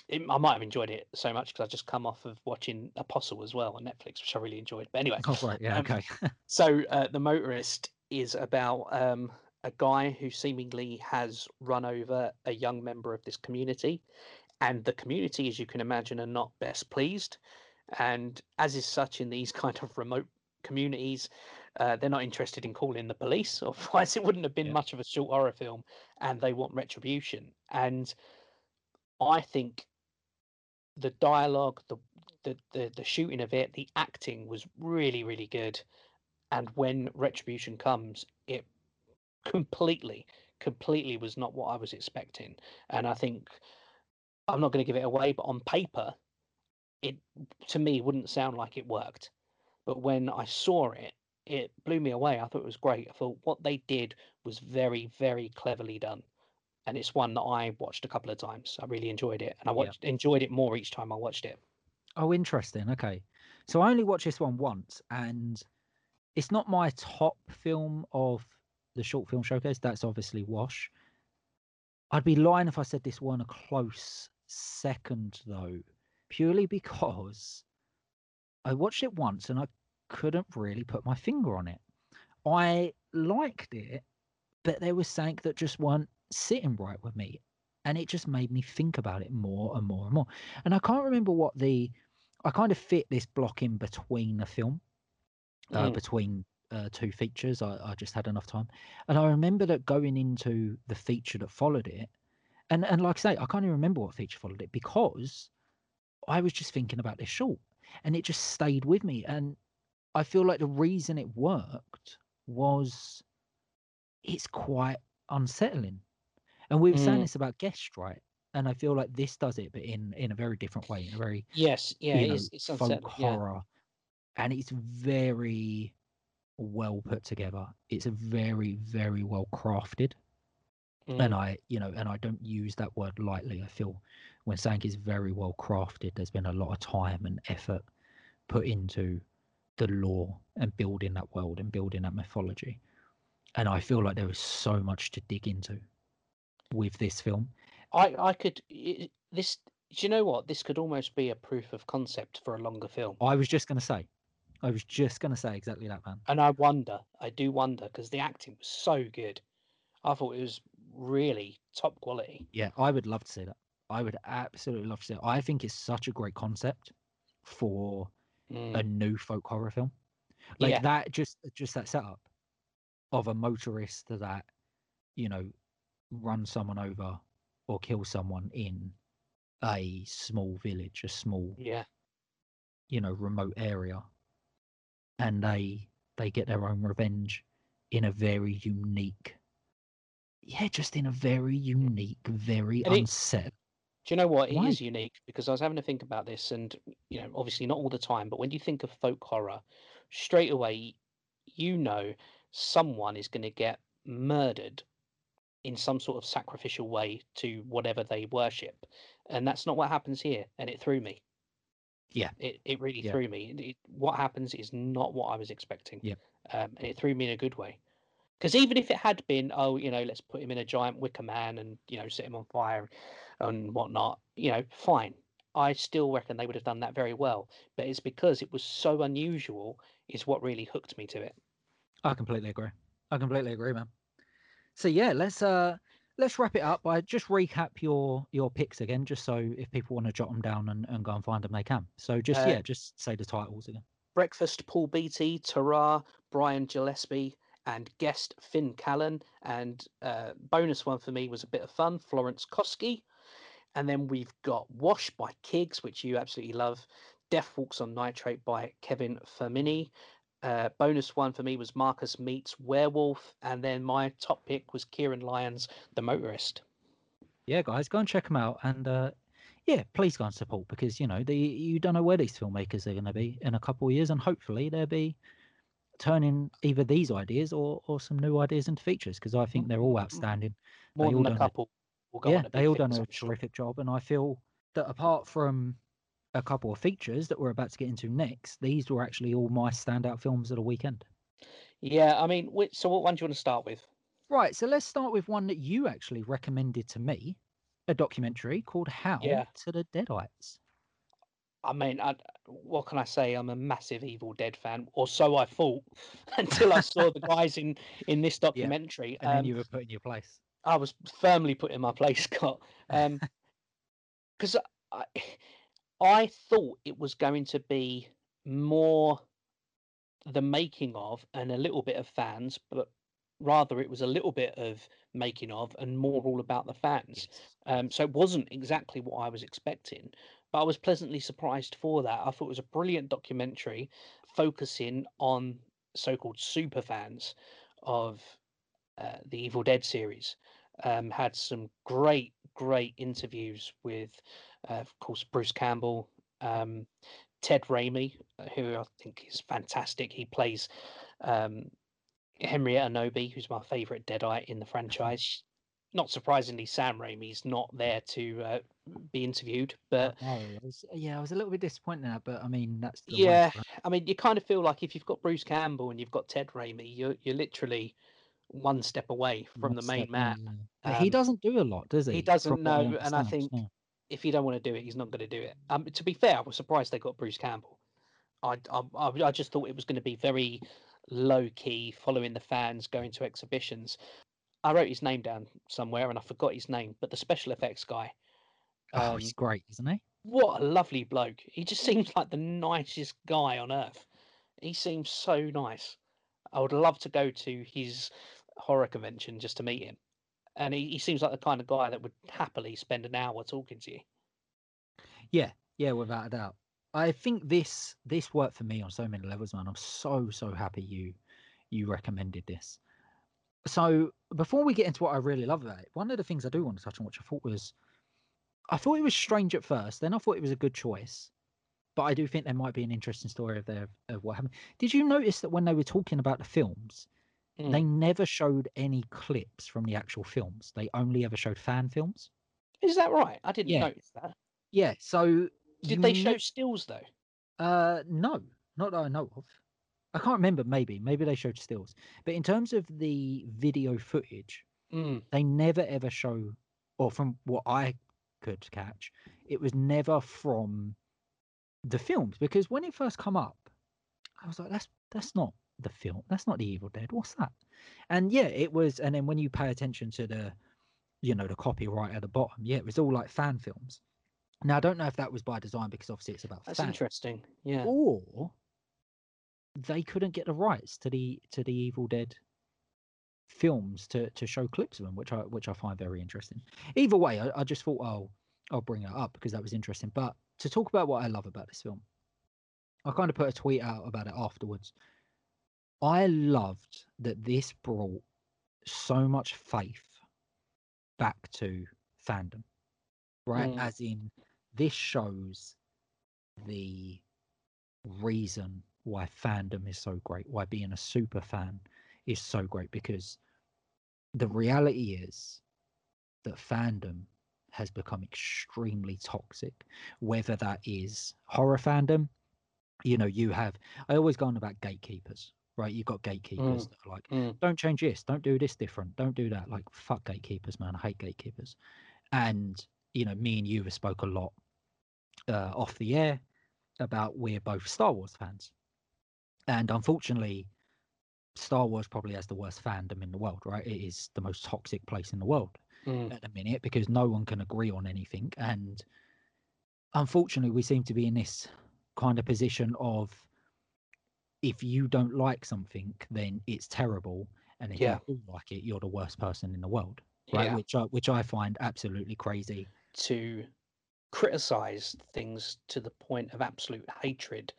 It, I might have enjoyed it so much because I just come off of watching Apostle as well on Netflix, which I really enjoyed. But anyway, Oh right, yeah, Um, okay. So, uh, The Motorist is about um, a guy who seemingly has run over a young member of this community. And the community, as you can imagine, are not best pleased. And as is such in these kind of remote communities, uh, they're not interested in calling the police, otherwise, it wouldn't have been Yeah. much of a short horror film. And they want retribution. And I think the dialogue, the the, the the shooting of it, the acting was really really good, and when retribution comes, it completely completely was not what I was expecting, and I think I'm not going to give it away, but on paper, it to me wouldn't sound like it worked, but when I saw it, it blew me away. I thought it was great. I thought what they did was very very cleverly done. And it's one that I watched a couple of times. I really enjoyed it, and I Yeah. enjoyed it more each time I watched it. Oh, interesting. Okay, so I only watched this one once, and it's not my top film of the short film showcase. That's obviously Wash. I'd be lying if I said this one a close second, though, purely because I watched it once and I couldn't really put my finger on it. I liked it, but there was something that just weren't sitting right with me. And it just made me think about it more and more and more. And I can't remember what the I kind of fit this block in between the film, uh, Mm. between uh, two features. I, I just had enough time, and I remember that going into the feature that followed it, and and like I say, I can't even remember what feature followed it because I was just thinking about this short, and it just stayed with me. And I feel like the reason it worked was it's quite unsettling. And we were saying Mm. this about guest, right? And I feel like this does it, but in in a very different way, in a very Yes, yeah, you know is. It's folk unsettling. Yeah. horror and it's very well put together. It's a very, very well crafted. Mm. And I, you know, and I don't use that word lightly. I feel when saying it's very well crafted, there's been a lot of time and effort put into the lore and building that world and building that mythology. And I feel like there is so much to dig into with this film. I I could this. Do you know what? This could almost be a proof of concept for a longer film. I was just going to say, I was just going to say exactly that, man. And I wonder, I do wonder, because the acting was so good. I thought it was really top quality. Yeah, I would love to see that. I would absolutely love to see it. I think it's such a great concept for Mm. a new folk horror film. Like Yeah. that, just just that setup of a motorist that you know runs someone over or kill someone in a small village, a small Yeah. you know remote area, and they they get their own revenge in a very unique. Yeah, just in a very unique, very And it- unset. Do you know what? It is Why? unique because I was having to think about this, and you know, obviously not all the time, but when you think of folk horror, straight away, you know, someone is going to get murdered in some sort of sacrificial way to whatever they worship, and that's not what happens here, and it threw me. Yeah. It it really Yeah. threw me. It, it- what happens is not what I was expecting. Yeah. Um, and it threw me in a good way. Because even if it had been, oh, you know, let's put him in a giant wicker man and you know set him on fire and whatnot, you know, fine. I still reckon they would have done that very well. But it's because it was so unusual is what really hooked me to it. I completely agree. I completely agree, man. So yeah, let's uh let's wrap it up by just recap your your picks again, just so if people want to jot them down and, and go and find them, they can. So just Uh, yeah, just say the titles again. Breakfast, Paul Beattie, Tarrare, Brian Gillespie, and guest Finn Callan. And uh, bonus one for me was a bit of fun, Florence Kosky. And then we've got Wash by Kiggs, which you absolutely love. Death Walks on Nitrate by Kevin Fermini. Uh, bonus one for me was Markus Meedt's Werewolf. And then my top pick was Ciaran Lyons, The Motorist. Yeah, guys, go and check them out, and uh yeah, please go and support because you know the you don't know where these filmmakers are going to be in a couple of years, and hopefully they'll be turning either these ideas or or some new ideas into features because I think they're all outstanding. More They all than a a- couple will go yeah, on a they all done a terrific job, and I feel that apart from a couple of features that we're about to get into next, these were actually all my standout films of the weekend. Yeah, I mean, which, so what one do you want to start with? Right, so let's start with one that you actually recommended to me, a documentary called "Hail Yeah. to the Deadites." I mean, I, what can I say? I'm a massive Evil Dead fan, or so I thought, until I saw the guys in in this documentary. And then Um, you were put in your place. I was firmly put in my place, Scott, because I I thought it was going to be more the making of and a little bit of fans, but rather it was a little bit of making of and more all about the fans. Um, so it wasn't exactly what I was expecting, but I was pleasantly surprised for that. I thought it was a brilliant documentary focusing on so-called super fans of uh, the Evil Dead series. Um, had some great, great interviews with, uh, of course, Bruce Campbell, um, Ted Raimi, uh, who I think is fantastic. He plays um, Henrietta Knowby, who's my favourite Deadite in the franchise. Not surprisingly, Sam Raimi's not there to uh, be interviewed, but Oh, I was- yeah, I was a little bit disappointed in that, but I mean that's yeah, right? I mean, you kind of feel like if you've got Bruce Campbell and you've got Ted Raimi, you're you're literally one step away from One the main step, man. yeah. But he Um, doesn't do a lot, does he? he doesn't know, and I think if he don't want to do it, he's not going to do it. Um, to be fair, I was surprised they got Bruce Campbell. I I, I I just thought it was going to be very low key, following the fans, going to exhibitions. I wrote his name down somewhere and I forgot his name, but the special effects guy. Oh, um, he's great, isn't he? what a lovely bloke. He just seems like the nicest guy on earth. He seems so nice. I would love to go to his horror convention just to meet him. And he, he seems like the kind of guy that would happily spend an hour talking to you. Yeah, yeah, without a doubt. I think this this worked for me on so many levels, man. I'm so so happy you you recommended this. So before we get into what I really love about it, one of the things I do want to touch on, which I thought was, I thought it was strange at first, then I thought it was a good choice. but I do think there might be an interesting story of there of what happened. Did you notice that when they were talking about the films, Mm. they never showed any clips from the actual films? They only ever showed fan films. Is that right? I didn't Yeah. notice that. Yeah. So Did they show ne- stills though? Uh, no, not that I know of. I can't remember. Maybe, maybe they showed stills. But in terms of the video footage, Mm. they never ever show, or from what I could catch, it was never from the films because when it first come up, I was like, that's that's not the film. That's not the Evil Dead. What's that? And yeah, it was. And then when you pay attention to the, you know, the copyright at the bottom, yeah, it was all like fan films. Now I don't know if that was by design because obviously it's about That's fans interesting. Yeah. or they couldn't get the rights to the to the Evil Dead films to to show clips of them, which I which I find very interesting. Either way, I, I just thought I'll I'll bring it up because that was interesting. But to talk about what I love about this film, I kind of put a tweet out about it afterwards. I loved that this brought so much faith back to fandom, right? Mm. As in, this shows the reason why fandom is so great, why being a super fan is so great, because the reality is that fandom has become extremely toxic, whether that is horror fandom. You know, you have, I always go on about gatekeepers, right? You've got gatekeepers that are like, Mm. don't change this, don't do this different, don't do that. Like, fuck gatekeepers, man. I hate gatekeepers. And, you know, me and you have spoke a lot uh, off the air about we're both Star Wars fans. And unfortunately, Star Wars probably has the worst fandom in the world, right? It is the most toxic place in the world Mm. at the minute because no one can agree on anything. And unfortunately, we seem to be in this kind of position of if you don't like something, then it's terrible. And if Yeah. you do like it, you're the worst person in the world. Right. Yeah. Which I which I find absolutely crazy. To criticize things to the point of absolute hatred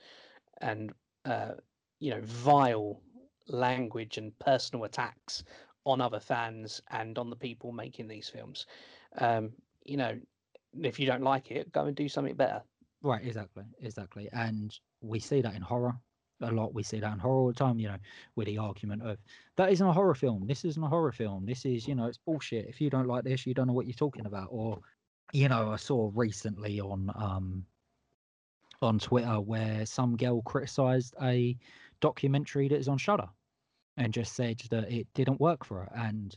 and uh, you know vile language and personal attacks on other fans and on the people making these films. Um, you know, if you don't like it, go and do something better. Right, exactly, exactly. And we see that in horror a lot. We see that in horror all the time, you know, with the argument of that isn't a horror film. This isn't a horror film. This is, you know, it's bullshit. If you don't like this, you don't know what you're talking about. Or, you know, I saw recently on um on Twitter where some girl criticized a documentary that is on Shudder and just said that it didn't work for her. And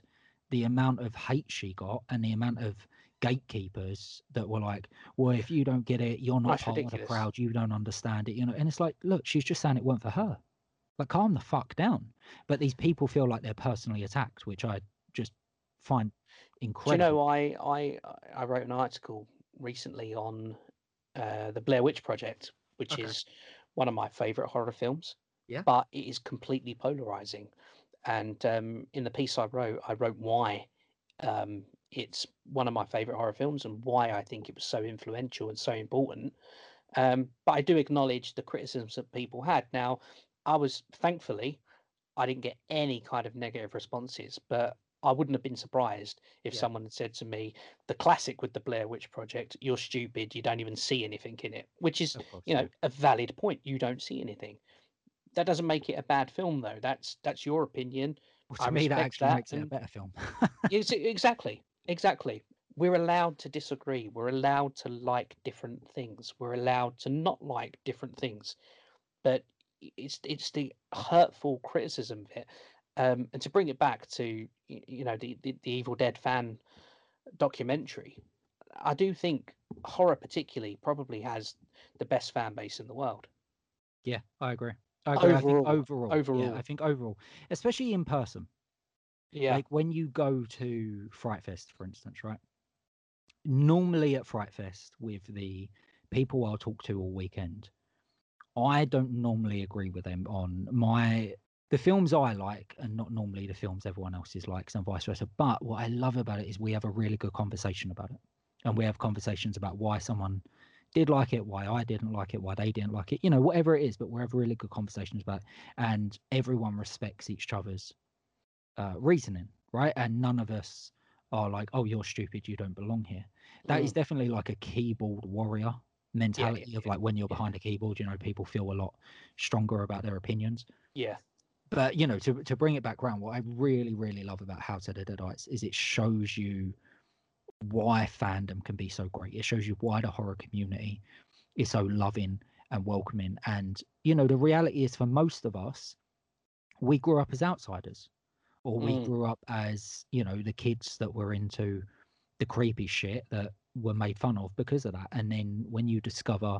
the amount of hate she got and the amount of gatekeepers that were like, well, if you don't get it, you're not That's part of the crowd, you don't understand it, you know. And it's like, look, she's just saying it weren't for her. Like, calm the fuck down. But these people feel like they're personally attacked, which I just find Do you know I I I wrote an article recently on uh, the Blair Witch Project, which Okay. is one of my favorite horror films. Yeah. But it is completely polarizing, and um, in the piece I wrote, I wrote why um, it's one of my favorite horror films and why I think it was so influential and so important. Um, but I do acknowledge the criticisms that people had. Now, I was thankfully I didn't get any kind of negative responses, but I wouldn't have been surprised if Yeah. someone had said to me, "The classic with the Blair Witch Project, you're stupid. You don't even see anything in it," which is, course, you yeah. know, a valid point. You don't see anything. That doesn't make it a bad film, though. That's that's your opinion. Well, I to me, that actually that, makes it a better film. Exactly, exactly. We're allowed to disagree. We're allowed to like different things. We're allowed to not like different things. But it's it's the hurtful criticism of it. Um, and to bring it back to you know the, the the Evil Dead fan documentary, I do think horror particularly probably has the best fan base in the world. yeah, I agree. I agree. I think Overall- overall, yeah, I think overall, especially in person. Yeah, Like when you go to Fright Fest, for instance, right? Normally at Fright Fest, with the people I'll talk to all weekend, I don't normally agree with them on my the films I like and not normally the films everyone else is likes and vice versa. But what I love about it is we have a really good conversation about it. And we have conversations about why someone did like it, why I didn't like it, why they didn't like it, you know, whatever it is, but we have really good conversations about it. And everyone respects each other's uh, reasoning, right? And none of us are like, oh, you're stupid, you don't belong here. That is Mm. definitely like a keyboard warrior mentality of yeah, like when you're yeah. behind a keyboard, you know, people feel a lot stronger about their opinions. Yeah. But you know, to to bring it back around, what I really, really love about Hail to the Deadites is it shows you why fandom can be so great. It shows you why the horror community is so loving and welcoming. And you know, the reality is for most of us, we grew up as outsiders, or we Mm. grew up as you know the kids that were into the creepy shit that were made fun of because of that. And then when you discover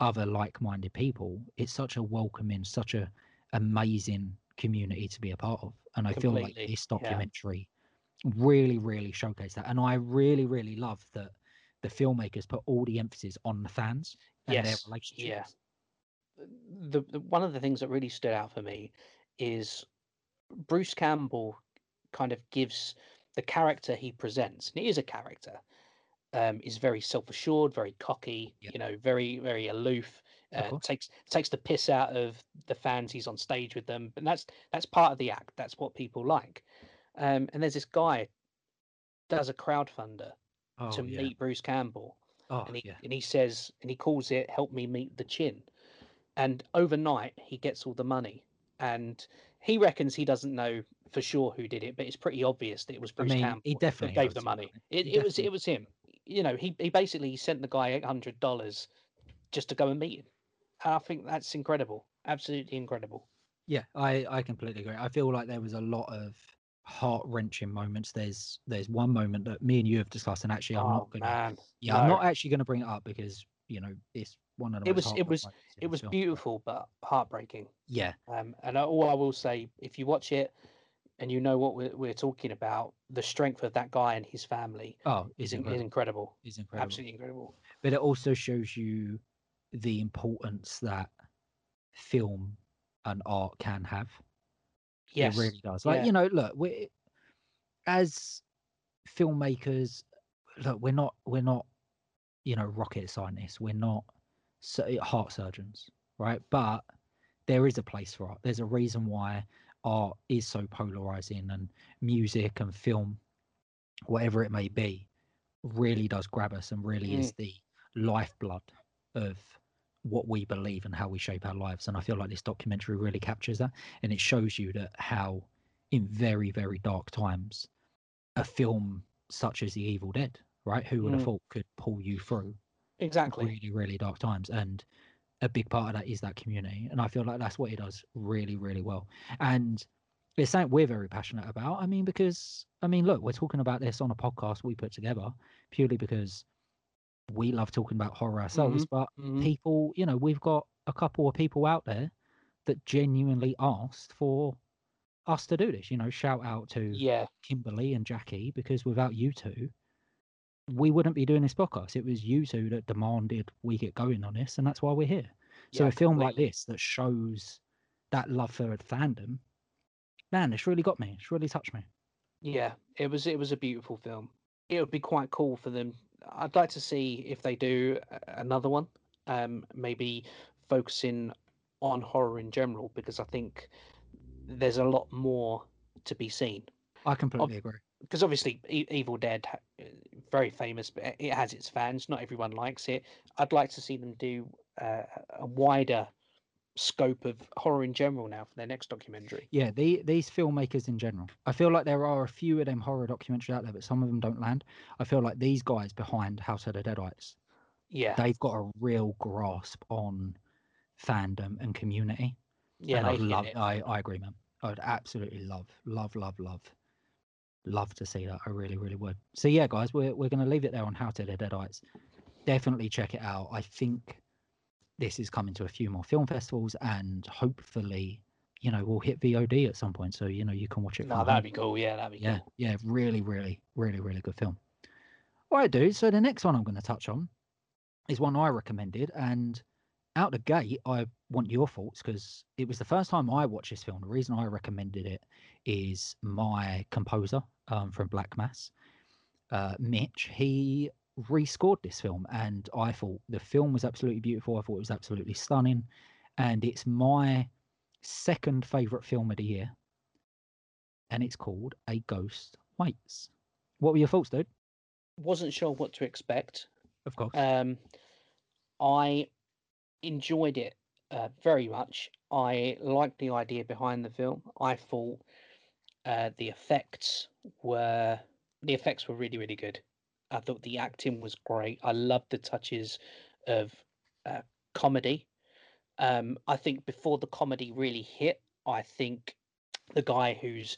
other like-minded people, it's such a welcoming, such a amazing community to be a part of. And I feel like Completely, this yeah. documentary really, really showcased that. And I really, really love that the filmmakers put all the emphasis on the fans and their relationships. yeah. The, the one of the things that really stood out for me is Bruce Campbell kind of gives the character he presents, and he is a character, um, is very self-assured, very cocky, Yeah. you know, very very aloof. Uh, takes takes the piss out of the fans. He's on stage with them, and that's that's part of the act. That's what people like. Um, and there's this guy does a crowdfunder Oh, to yeah. meet Bruce Campbell, Oh, and he yeah. and he says and he calls it "Help me meet the chin," and overnight he gets all the money, and he reckons he doesn't know for sure who did it, but it's pretty obvious that it was Bruce I mean, Campbell he definitely gave the money. It, it was it was him. You know, he he basically sent the guy eight hundred dollars just to go and meet him. And I think that's incredible, absolutely incredible. Yeah, I I completely agree. I feel like there was a lot of heart wrenching moments. There's there's one moment that me and you have discussed, and actually I'm oh not gonna. man, Yeah, I'm not actually gonna bring it up because you know it's one of the It was- it was- It was film. beautiful but heartbreaking. Yeah, Um, and all I will say, if you watch it and you know what we're, we're talking about, the strength of that guy and his family oh, is, incredible. incredible. Is incredible. Absolutely incredible. But it also shows you the importance that film and art can have. Yes. It really does. Like yeah. you know, look, we as filmmakers, look, we're not we're not you know rocket scientists. We're not su- heart surgeons, right? But there is a place for art. There's a reason why art is so polarizing, and music and film, whatever it may be, really does grab us and really is the lifeblood of what we believe and how we shape our lives. And I feel like this documentary really captures that, and it shows you that how, in very very dark times, a film such as The Evil Dead, right? Who would have Mm. thought could pull you through Exactly. really really dark times and a big part of that is that community and i feel like that's what he does really really well and it's something we're very passionate about i mean because i mean look we're talking about this on a podcast we put together purely because we love talking about horror ourselves but Mhm. people you know we've got a couple of people out there that genuinely asked for us to do this you know shout out to Yeah. Kimberly and Jackie because without you two, we wouldn't be doing this podcast. It was you two that demanded we get going on this, and that's why we're here. So Yeah, a film like this that shows that love for a fandom, man, it's really got me. It's really touched me. Yeah. It was it was a beautiful film. It would be quite cool for them. I'd like to see if they do another one. Um, maybe focusing on horror in general because I think there's a lot more to be seen. I completely agree. Because obviously Evil Dead, very famous, but it has its fans. Not everyone likes it. I'd like to see them do uh, a wider scope of horror in general now for their next documentary. Yeah, the, these filmmakers in general. I feel like there are a few of them horror documentaries out there, but some of them don't land. I feel like these guys behind Hail to the Deadites, Yeah, they've got a real grasp on fandom and community. yeah, and I'd love. I, I agree, man. I would absolutely love, love, love, love, love to see that. I really, really would. So yeah, guys, we're we're gonna leave it there on Hail to the Deadites. Definitely check it out. I think this is coming to a few more film festivals, and hopefully, you know, we'll hit VOD at some point. So you know, you can watch it. No, that'd home. be cool. Yeah, that'd be Yeah, cool. yeah, really, really, really, really good film. All right, dude. So the next one I'm going to touch on is one I recommended, and out the gate, I want your thoughts because it was the first time I watched this film. The reason I recommended it is my composer um, from Black Mass, uh, Mitch. He rescored this film, and I thought the film was absolutely beautiful. I thought it was absolutely stunning, and it's my second favorite film of the year, and it's called A Ghost Waits. What were your thoughts, dude? Wasn't sure what to expect. Of course. Um, I enjoyed it uh, very much. I liked the idea behind the film. I thought uh, the effects were the effects were really really good. I thought the acting was great. I loved the touches of uh, comedy. Um, I think before the comedy really hit, I think the guy who's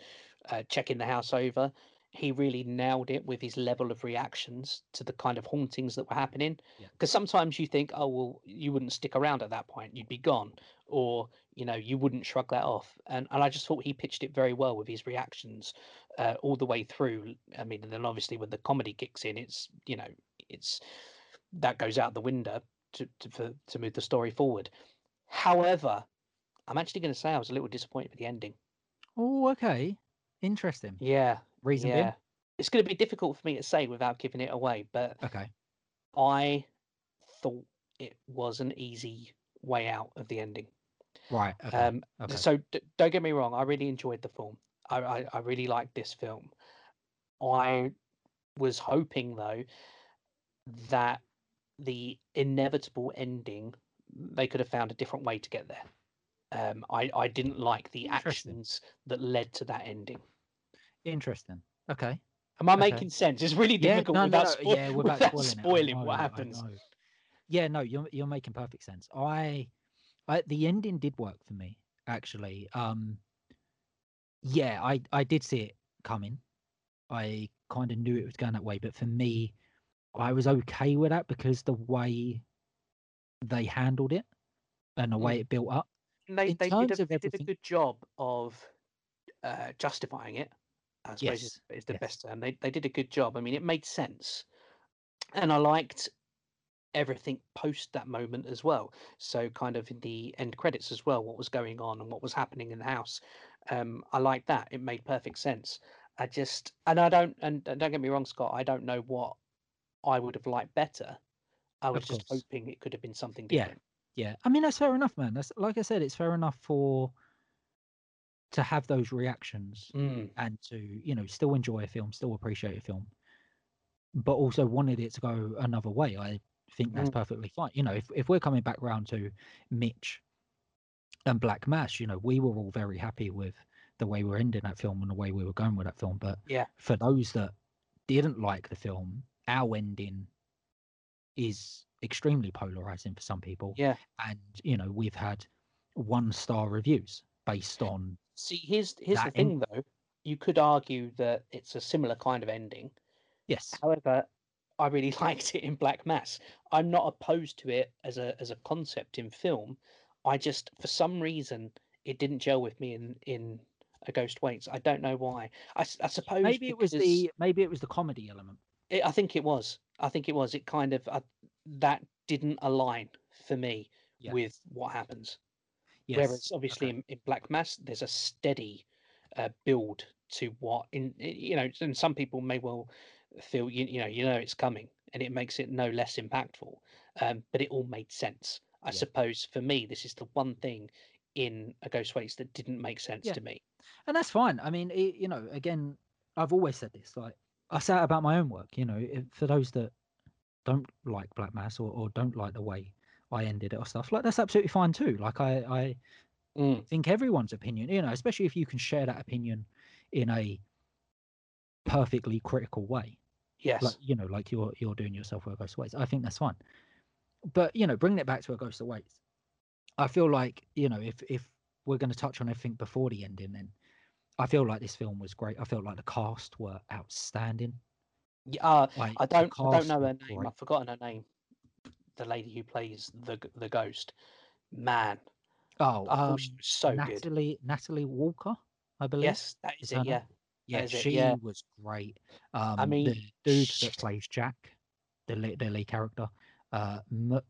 uh, checking the house over, he really nailed it with his level of reactions to the kind of hauntings that were happening. Yeah. Because sometimes you think, oh well, you wouldn't stick around at that point; you'd be gone, or you know, you wouldn't shrug that off. And and I just thought he pitched it very well with his reactions uh, all the way through. I mean, and then obviously when the comedy kicks in, it's you know, it's that goes out the window to to for, to move the story forward. However, I'm actually going to say I was a little disappointed with the ending. Oh, okay. Interesting. Yeah, Reason yeah. It's going to be difficult for me to say without giving it away, but? Okay. I thought it was an easy way out of the ending. Right. Okay. Um, okay. So d- don't get me wrong, I really enjoyed the film. I, I, I really liked this film. I was hoping though that the inevitable ending they could have found a different way to get there. Um, I I didn't like the actions that led to that ending. Interesting. Okay. Am I Okay. making sense? It's really difficult No. No. without, no, spo- yeah. Without, without spoiling, spoiling know, what happens. Yeah. No. You're you're making perfect sense. I, I the ending did work for me actually. Um. Yeah. I I did see it coming. I kind of knew it was going that way, but for me, I was okay with that because the way they handled it and the way Mm. it built up. And They In they did a, of they did a good job of uh, justifying it. I suppose is, Yes, is the yes. best term. They they did a good job. I mean, it made sense, and I liked everything post that moment as well. So kind of in the end credits as well, what was going on and what was happening in the house. Um, I liked that. It made perfect sense. I just and I don't and, and don't get me wrong, Scott. I don't know what I would have liked better. I was just hoping it could have been something Yeah. different. Yeah, I mean that's fair enough, man. That's like I said, it's fair enough for to have those reactions Mm, and to you know still enjoy a film, still appreciate a film, but also wanted it to go another way. I think that's Mm. perfectly fine. You know, if if we're coming back round to Mitch and Black Mass, you know, we were all very happy with the way we are ending that film and the way we were going with that film. But Yeah. for those that didn't like the film, our ending is extremely polarizing for some people yeah. and you know we've had one star reviews based on See, here's here's the thing end- though. You could argue that it's a similar kind of ending. yes However, I really liked it in Black Mass. I'm not opposed to it as a as a concept in film. I just, for some reason, it didn't gel with me in in A Ghost Waits. I don't know why. I, I suppose maybe it was the maybe it was the comedy element it, I think it was. I think it was. It kind of uh, that didn't align for me Yeah. with what happens. Yes Whereas obviously okay. in, in Black Mass, there's a steady uh, build to what in you know, and some people may well feel you, you know you know it's coming, and it makes it no less impactful. Um, but it all made sense. I Yeah. suppose for me, this is the one thing in a Ghost Waits that didn't make sense Yeah. to me. and that's fine i mean it, you know again i've always said this like i say about my own work you know for those that don't like black mass or, or don't like the way i ended it or stuff like that's absolutely fine too like i i Mm, think everyone's opinion you know especially if you can share that opinion in a perfectly critical way yes. like you know like you're you're doing yourself with a ghost waits i think that's fine but you know bringing it back to a ghost waits i feel like you know if if we're going to touch on everything before the ending then i feel like this film was great i felt like the cast were outstanding Yeah, uh, like I don't. I don't know her name. great. I've forgotten her name. The lady who plays the the ghost. Man, oh I um, she so good. natalie natalie walker i believe Yes, that is is it. her name? Yeah. yeah is it, she yeah. was great um I mean, the dude sh- that plays jack the lead, the lead character uh M-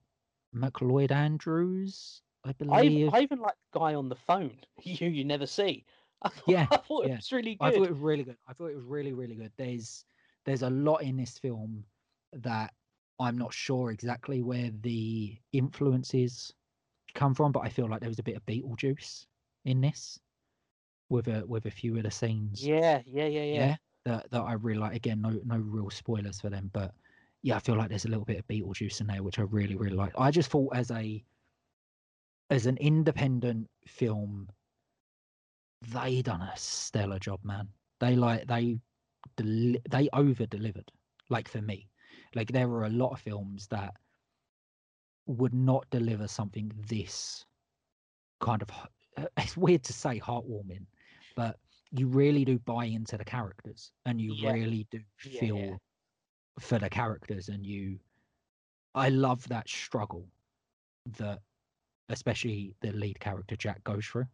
MacLeod Andrews i I believe even, I even like the guy on the phone you you never see. I thought, Yeah, I thought yeah. it was really good. I thought it was really good. I thought it was really, really good. There's there's a lot in this film that I'm not sure exactly where the influences come from, but I feel like there was a bit of Beetlejuice in this with a with a few of the scenes. yeah, yeah, yeah, yeah. that that I really like. Again, no no real spoilers for them, but yeah, I feel like there's a little bit of Beetlejuice in there, which I really, really like. I just thought as a as an independent film, they done a stellar job, man. They like they they over delivered. Like for me, like there were a lot of films that would not deliver something this kind of. It's weird to say heartwarming, but you really do buy into the characters, and you Yeah. really do feel yeah. for the characters, and you. I love that struggle that, especially the lead character Jack goes through.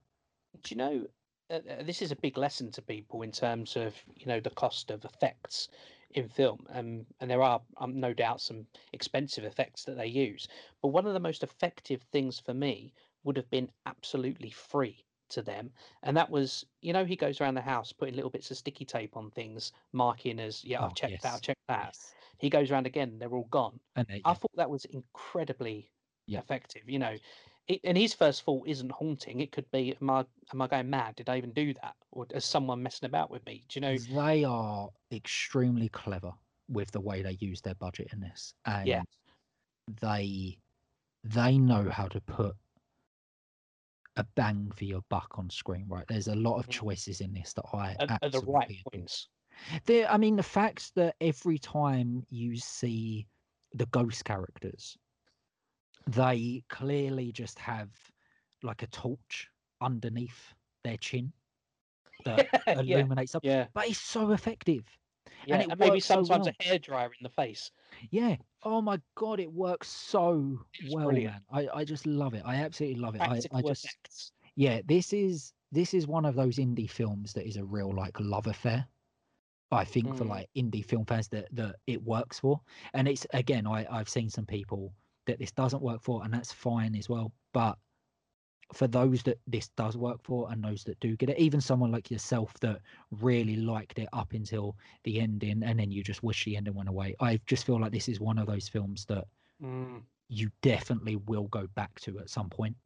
Do you know? Uh, uh, this is a big lesson to people in terms of you know the cost of effects in film, um, and there are um, no doubt some expensive effects that they use. But one of the most effective things for me would have been absolutely free to them, and that was you know he goes around the house putting little bits of sticky tape on things, marking as yeah Oh, I've checked that, I've checked that. Yes. He goes around again, they're all gone. And they, I thought that was incredibly Yeah. effective. You know, it, and his first thought isn't haunting. It could be, am I am I going mad? Did I even do that, or is someone messing about with me? Do you know? they are extremely clever with the way they use their budget in this, and Yeah. they they know how to put a bang for your buck on screen. Right, there's a lot of Mm. choices in this that I At, at the right adore. points. There, I mean, the fact that every time you see the ghost characters, they clearly just have like a torch underneath their chin that yeah, illuminates up. yeah, But it's so effective. yeah, it and, maybe works so sometimes well. a hairdryer in the face. Yeah. Oh my god, it works so It's well, brilliant. man. I, I just love it. I absolutely love it. I, Practical I just effects. yeah, this is this is one of those indie films that is a real like love affair. I think for Mm. like indie film fans that that it works for. And it's again, I, I've seen some people that this doesn't work for, and that's fine as well. But for those that this does work for and those that do get it, even someone like yourself that really liked it up until the ending and then you just wish the ending went away. I just feel like this is one of those films that Mm. you definitely will go back to at some point.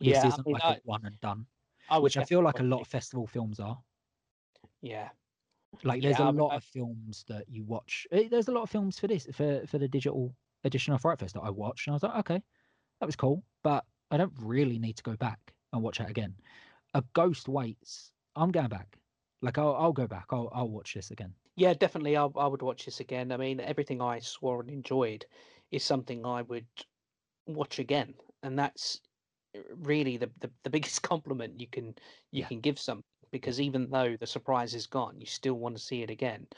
This Yeah, isn't mean, like I, a one and done, I which I feel like a lot of festival films are. Yeah, Like there's yeah, a I, lot I, of films that you watch. eh, There's a lot of films for this for for the digital edition of Fright Fest that I watched, and I was like, okay, that was cool, but I don't really need to go back and watch that again. A Ghost Waits. I'm going back. Like I'll I'll go back. I'll I'll watch this again. yeah, definitely. I, I would watch this again. I mean, everything I swore and enjoyed is something I would watch again, and that's really the, the, the biggest compliment you can you Yeah. can give some because even though the surprise is gone, you still want to see it again,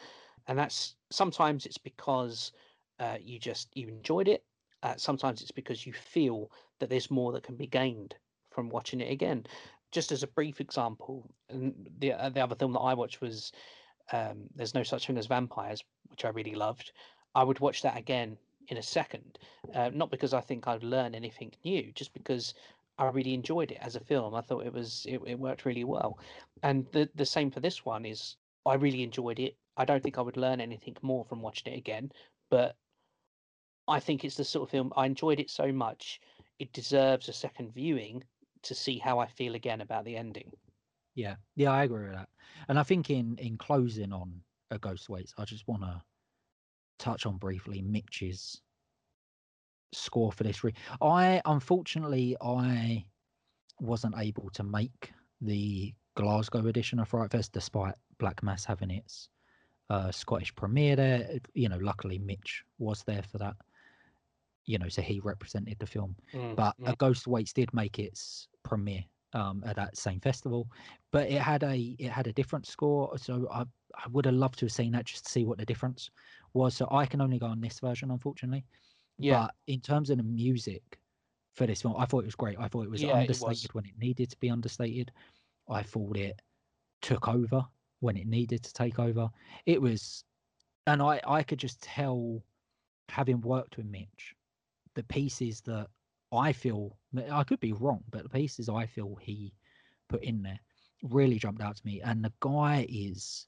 and that's sometimes it's because uh, you just you enjoyed it. Uh, sometimes it's because you feel that there's more that can be gained from watching it again. Just as a brief example, and the uh, the other film that I watched was um, There's No Such Thing as Vampires, which I really loved. I would watch that again in a second, uh, not because I think I'd learn anything new, just because I really enjoyed it as a film. I thought it was it, it worked really well, and the the same for this one is I really enjoyed it. I don't think I would learn anything more from watching it again, but I think it's the sort of film I enjoyed it so much it deserves a second viewing to see how I feel again about the ending. Yeah, yeah, I agree with that. And I think in in closing on a Ghost Waits, I just want to touch on briefly Mitch's score for this. Re- I unfortunately I wasn't able to make the Glasgow edition of Fright Fest, despite Black Mass having its uh, Scottish premiere there. You know, luckily Mitch was there for that. You know, so he represented the film. Mm, But mm. A Ghost Waits did make its premiere um, at that same festival, but it had a it had a different score. So I I would have loved to have seen that just to see what the difference was. So I can only go on this version, unfortunately. Yeah. But in terms of the music for this film, I thought it was great. I thought it was Yeah, it was. understated when it needed to be understated. I thought it took over when it needed to take over. It was, and I I could just tell, having worked with Mitch, the pieces that I feel I could be wrong, but the pieces I feel he put in there really jumped out to me. And the guy is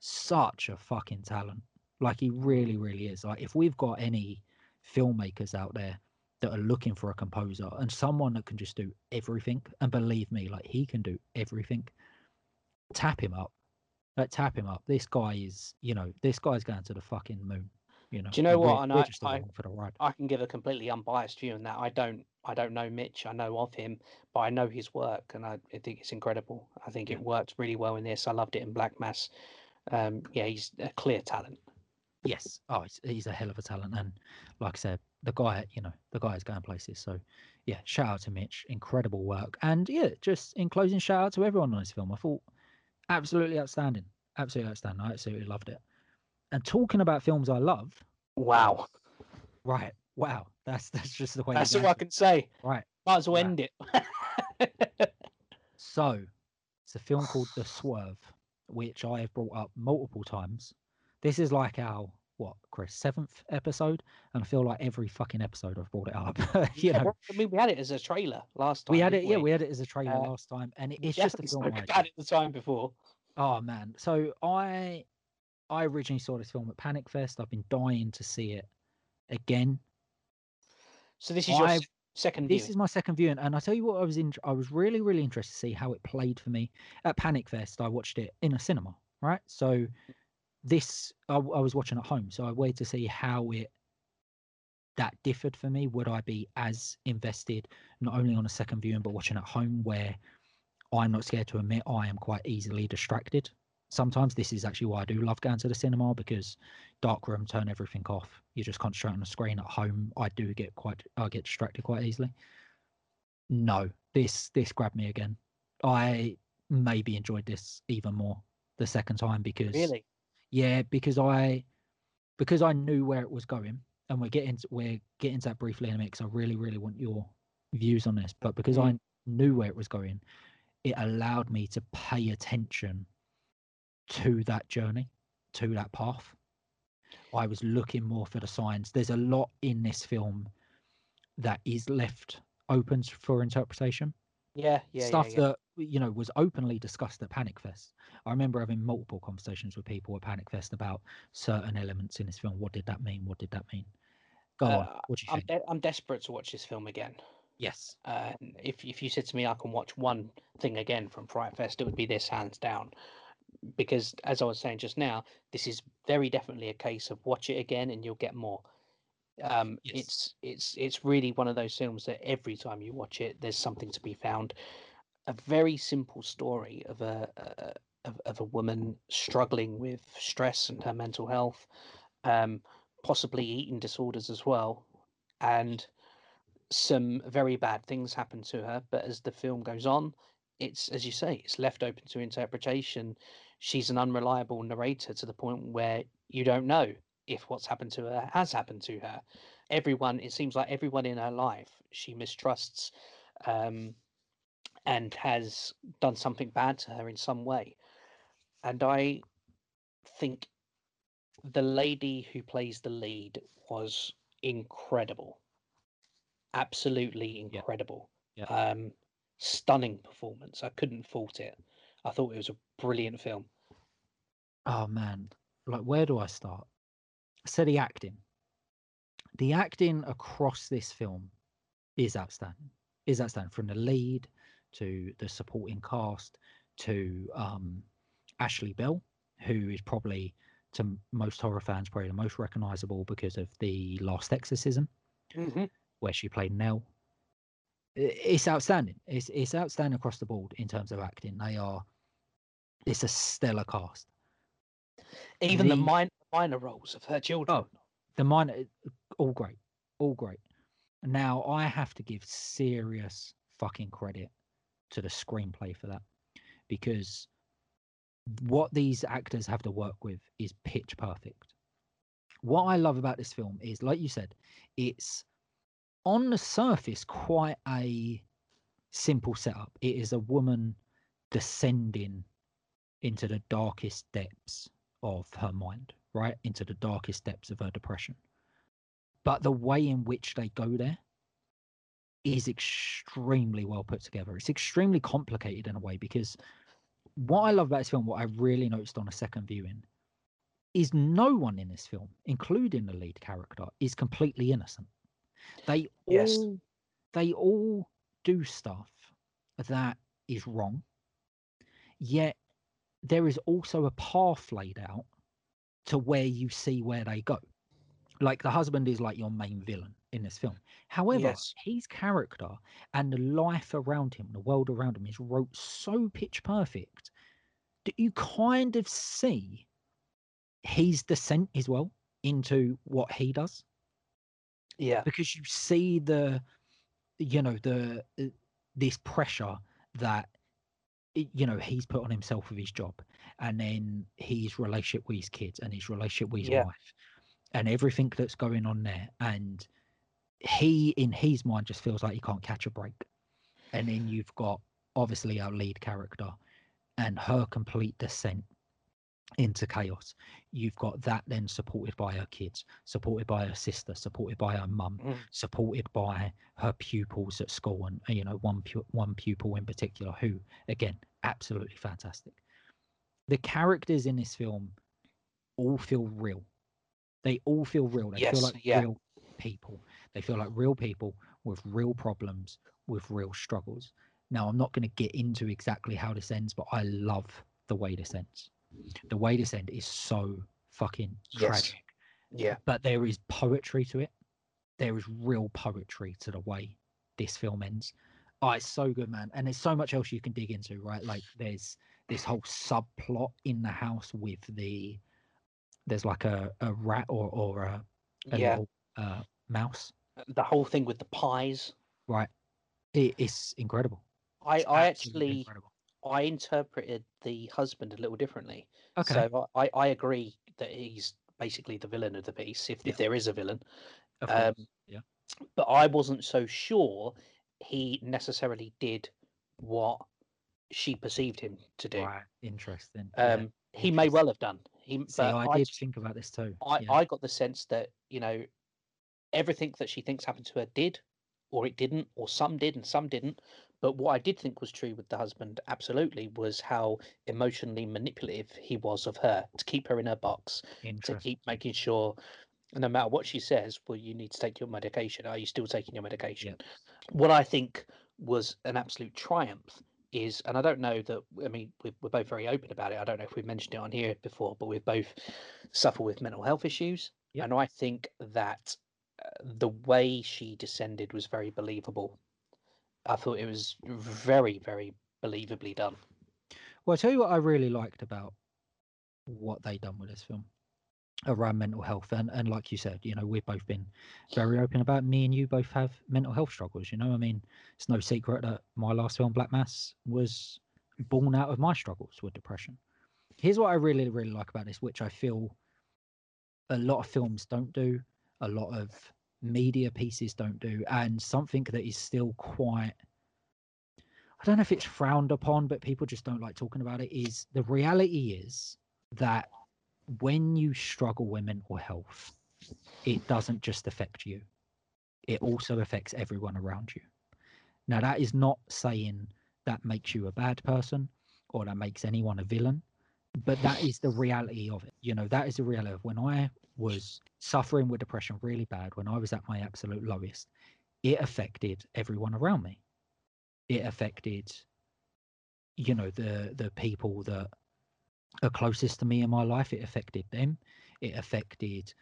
such a fucking talent. Like he really, really is. Like if we've got any filmmakers out there that are looking for a composer and someone that can just do everything, and believe me, like he can do everything. Tap him up. Like tap him up. This guy is, you know, this guy's going to the fucking moon. You know, Do you know what? And I- just I- for the ride. I can give a completely unbiased view on that. I don't I don't know Mitch. I know of him, but I know his work, and I, I think it's incredible. I think Yeah. it worked really well in this. I loved it in Black Mass. Um, yeah, he's a clear talent. Yes. Oh, he's, he's a hell of a talent, and like I said, the guy, you know, the guy is going places. So, yeah, shout out to Mitch, incredible work, and yeah, just in closing, shout out to everyone on this film. I thought absolutely outstanding, absolutely outstanding. I absolutely loved it. And talking about films I love, Wow, right? Wow, that's that's just the way. that's all I can say. Right. Might as well Right. end it. So, it's a film called The Swerve, which I have brought up multiple times. This is like our what, Chris, seventh episode, and I feel like every fucking episode I've brought it up. you Yeah, know, I mean, we had it as a trailer last time. we had it, didn't yeah, we had it as a trailer Uh, last time, and it, it's just a film. I about it the time before. Oh man, so I I originally saw this film at Panic Fest. I've been dying to see it again. So this is your I- se- second This viewing. is my second viewing, and I tell you what, I was in. I was really, really interested to see how it played for me at Panic Fest. I watched it in a cinema, right? So this I was watching at home, so I waited to see how it that differed for me. Would I be as invested not only on a second viewing but watching at home, where I'm not scared to admit I am quite easily distracted. Sometimes this is actually why I do love going to the cinema because dark room, turn everything off. You just concentrate on the screen at home. I do get quite I get distracted quite easily. No, this this grabbed me again. I maybe enjoyed this even more the second time because Really? yeah, because I because I knew where it was going, and we're getting to, we're getting to that briefly in a minute. 'cause I really really want your views on this, but because I mm. knew where it was going, it allowed me to pay attention to that journey, to that path. I was looking more for the signs. There's a lot in this film that is left open for interpretation Yeah, yeah, stuff yeah, yeah. that you know was openly discussed at Panic Fest. I remember having multiple conversations with people at Panic Fest about certain elements in this film. What did that mean? What did that mean? Go on. Uh, What do you I'm, think? de- I'm desperate to watch this film again. yes. Uh, if if you said to me I can watch one thing again from Fright Fest, it would be this hands down. Because as I was saying just now, this is very definitely a case of watch it again and you'll get more. Um, Yes. It's it's it's really one of those films that every time you watch it, there's something to be found. A very simple story of a, a of, of a woman struggling with stress and her mental health, um, possibly eating disorders as well, and some very bad things happen to her. But as the film goes on, it's as you say, it's left open to interpretation. She's an unreliable narrator to the point where you don't know if what's happened to her has happened to her. Everyone, it seems like everyone in her life, she mistrusts, um, and has done something bad to her in some way. And I think the lady who plays the lead was incredible absolutely Yeah. incredible Yeah. um stunning performance i couldn't fault it i thought it was a brilliant film Oh man, like where do I start? So the acting, the acting across this film is outstanding. Is outstanding from the lead to the supporting cast to um, Ashley Bell, who is probably to most horror fans probably the most recognizable because of the Last Exorcism, where she played Nell. It's outstanding. It's it's outstanding across the board in terms of acting. They are. It's a stellar cast. Even the, The- minor minor roles of her children Oh, the minor, all great, all great. Now I have to give serious fucking credit to the screenplay for that because what these actors have to work with is pitch perfect. What I love about this film is, like you said, it's on the surface quite a simple setup. It is a woman descending into the darkest depths of her mind, right? Into the darkest depths of her depression. But the way in which they go there is extremely well put together. It's extremely complicated in a way because what I love about this film, what I really noticed on a second viewing, is no one in this film, including the lead character, is completely innocent. They Yes. all they all do stuff that is wrong. Yet there is also a path laid out to where you see where they go. Like the husband is like your main villain in this film. However, Yes. his character and the life around him, the world around him, is wrote so pitch perfect that you kind of see his descent as well into what he does Yeah. because you see the you know the uh, this pressure that you know he's put on himself with his job and then his relationship with his kids and his relationship with his Yeah. wife and everything that's going on there and he in his mind just feels like he can't catch a break and then you've got obviously our lead character and her complete descent into chaos. You've got that then supported by her kids supported by her sister supported by her mum Mm. supported by her pupils at school and you know one pu- one pupil in particular who again absolutely fantastic. The characters in this film all feel real. They all feel real. They Yes, feel like yeah. real people. They feel like real people with real problems with real struggles. Now i'm not going to get into exactly how this ends but i love the way this ends the way this end is so fucking Yes. tragic Yeah. but there is poetry to it. There is real poetry to the way this film ends. Oh, it's so good, man. And there's so much else you can dig into, right? Like there's this whole subplot in the house with the there's like a, a rat or or a, a Yeah. little uh, mouse, The whole thing with the pies. right? It, it's incredible. I, It's I actually incredible. I interpreted the husband a little differently. Okay. So I, I agree that he's basically the villain of the piece, if, Yeah. if there is a villain. of um, yeah. But I wasn't so sure he necessarily did what she perceived him to do. Right. Interesting. yeah. Um, he may well have done. He, See, but I I did think about this too. I, yeah. I got the sense that you know everything that she thinks happened to her did or it didn't or some did and some didn't but what i did think was true with the husband absolutely was how emotionally manipulative he was of her to keep her in her box to keep making sure no matter what she says well you need to take your medication. Are you still taking your medication? What i think was an absolute triumph is and i don't know that i mean we're, we're both very open about it. I don't know if we've mentioned it on here before but we've both suffer with mental health issues Yep. and i think that uh, the way she descended was very believable i thought it was very very believably done Well, I'll tell you what I really liked about what they done with this film around mental health. And, and like you said, you know, we've both been very open about me and you both have mental health struggles. You know, I mean, it's no secret that my last film, Black Mass, was born out of my struggles with depression. Here's what I really, really like about this, which I feel a lot of films don't do, a lot of media pieces don't do, and something that is still quite I don't know if it's frowned upon, but people just don't like talking about it. Is the reality is that when you struggle with mental health, it doesn't just affect you, it also affects everyone around you. Now, that is not saying that makes you a bad person or that makes anyone a villain, but that is the reality of it. You know, that is the reality of when I was suffering with depression really bad, when I was at my absolute lowest, it affected everyone around me. It affected you know the the people that are closest to me in my life. It affected them. It affected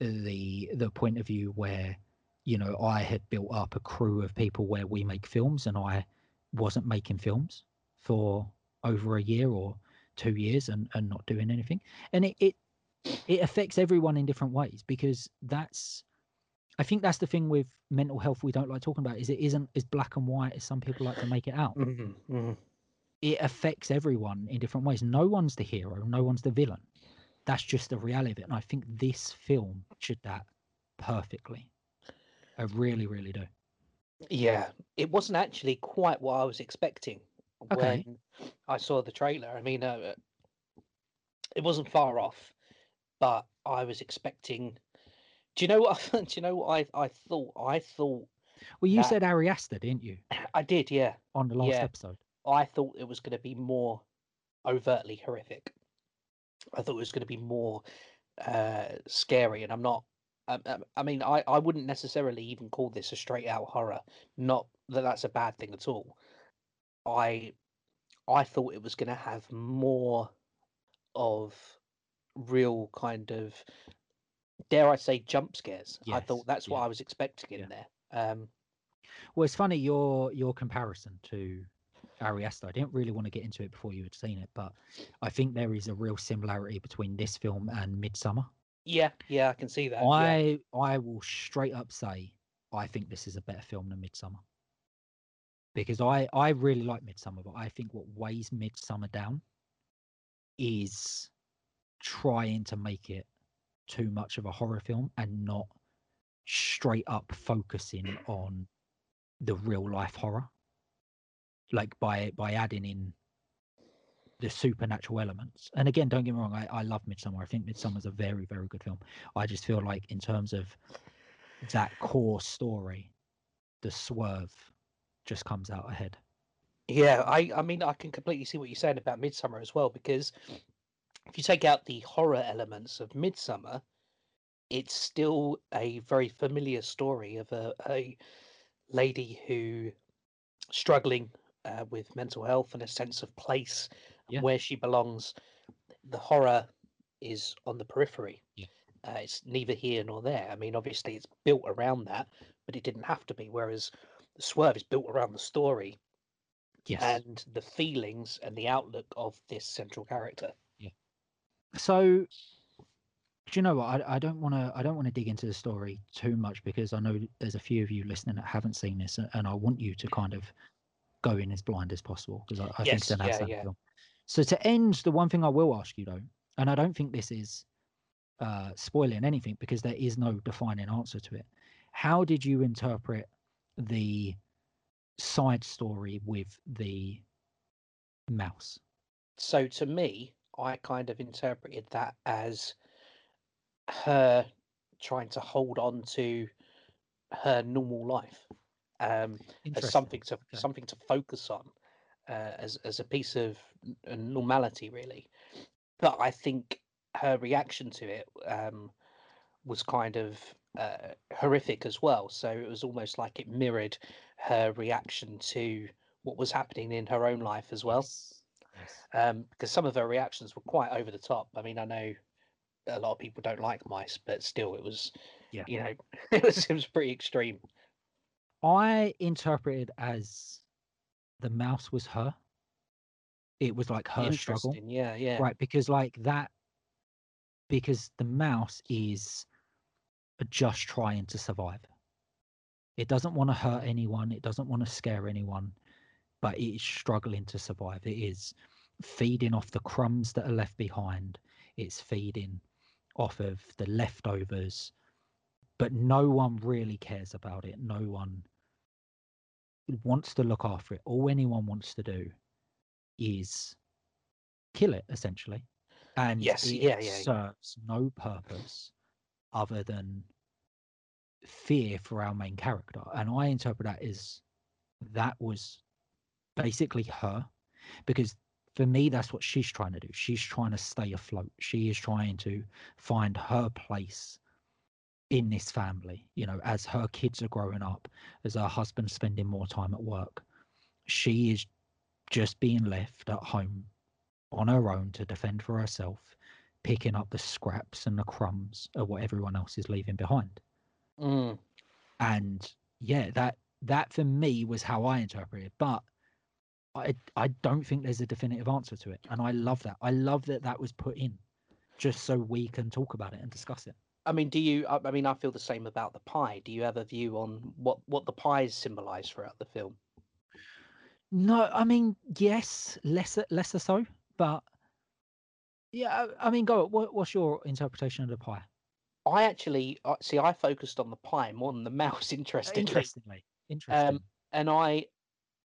the the point of view where you know i had built up a crew of people where we make films and i wasn't making films for over a year or two years and and not doing anything. And it it, it affects everyone in different ways because that's I think that's the thing with mental health we don't like talking about is it isn't as black and white as some people like to make it out. mm-hmm. It affects everyone in different ways. No one's the hero, no one's the villain. That's just the reality of it. And I think this film should that perfectly. I really, really do. Yeah, it wasn't actually quite what I was expecting Okay. when I saw the trailer. I mean, uh, it wasn't far off, but I was expecting. Do you know what? I, do you know what I I thought? I thought Well, you That- said Ari Aster, didn't you, I did. Yeah, on the last Yeah. episode? I thought it was going to be more overtly horrific. I thought it was going to be more uh, scary, and I'm not. Um, um, I mean, I, I wouldn't necessarily even call this a straight out horror. Not that that's a bad thing at all. I I thought it was going to have more of real kind of dare I say, jump scares. I thought that's what yeah, I was expecting in yeah. there. Um, Well, it's funny your your comparison to Ari Aster. I didn't really want to get into it before you had seen it, but I think there is a real similarity between this film and Midsommar. yeah, yeah, I can see that. yeah. I I will straight up say I think this is a better film than Midsommar. Because I I really like Midsommar, but I think what weighs Midsommar down is trying to make it too much of a horror film and not straight up focusing on the real life horror. Like by by adding in the supernatural elements. And again, don't get me wrong, I, I love Midsommar. I think Midsommar's a very, very good film. I just feel like in terms of that core story, the swerve just comes out ahead. Yeah, I, I mean, I can completely see what you're saying about Midsommar as well, because if you take out the horror elements of Midsommar, it's still a very familiar story of a, a lady who struggling uh, with mental health and a sense of place and where she belongs. The horror is on the periphery. Yeah. Uh, it's neither here nor there. I mean, obviously, it's built around that, but it didn't have to be. Whereas the swerve is built around the story Yes. and the feelings and the outlook of this central character. So do you know what? I, I don't want to i don't want to dig into the story too much because i know there's a few of you listening that haven't seen this and i want you to kind of go in as blind as possible because i, I think Yes, then that's yeah, that yeah. film so to end the one thing i will ask you though and i don't think this is uh spoiling anything because there is no defining answer to it. How did you interpret the side story with the mouse? So to me, I kind of interpreted that as her trying to hold on to her normal life um, as something to Okay. something to focus on uh, as as a piece of normality, really. But I think her reaction to it um, was kind of uh, horrific as well. So it was almost like it mirrored her reaction to what was happening in her own life as well Yes. Yes. um, because some of her reactions were quite over the top. I mean, I know a lot of people don't like mice, but still, it was, Yeah. you know, it was it was pretty extreme. I interpreted as the mouse was her. It was like her struggle, yeah, yeah, right? Because like that, because the mouse is just trying to survive. It doesn't want to hurt anyone. It doesn't want to scare anyone, but it is struggling to survive. It is feeding off the crumbs that are left behind. It's feeding off of the leftovers, but no one really cares about it. No one wants to look after it. All anyone wants to do is kill it, essentially. And Yes, it yeah, yeah, yeah. serves no purpose other than fear for our main character. And I interpret that as that was basically her because for me that's what she's trying to do. She's trying to stay afloat. She is trying to find her place in this family you know as her kids are growing up as her husband's spending more time at work. She is just being left at home on her own to defend for herself picking up the scraps and the crumbs of what everyone else is leaving behind. Mm, and yeah that that for me was how i interpreted it. But i i don't think there's a definitive answer to it and i love that i love that that was put in just so we can talk about it and discuss it I mean, do you? I, mean, I feel the same about the pie. Do you have a view on what what the pies symbolise throughout the film? no i mean yes lesser lesser so but yeah i, mean go what, what's your interpretation of the pie I actually uh, see. I focused on the pie more than the mouse. Interestingly, interestingly interesting and I,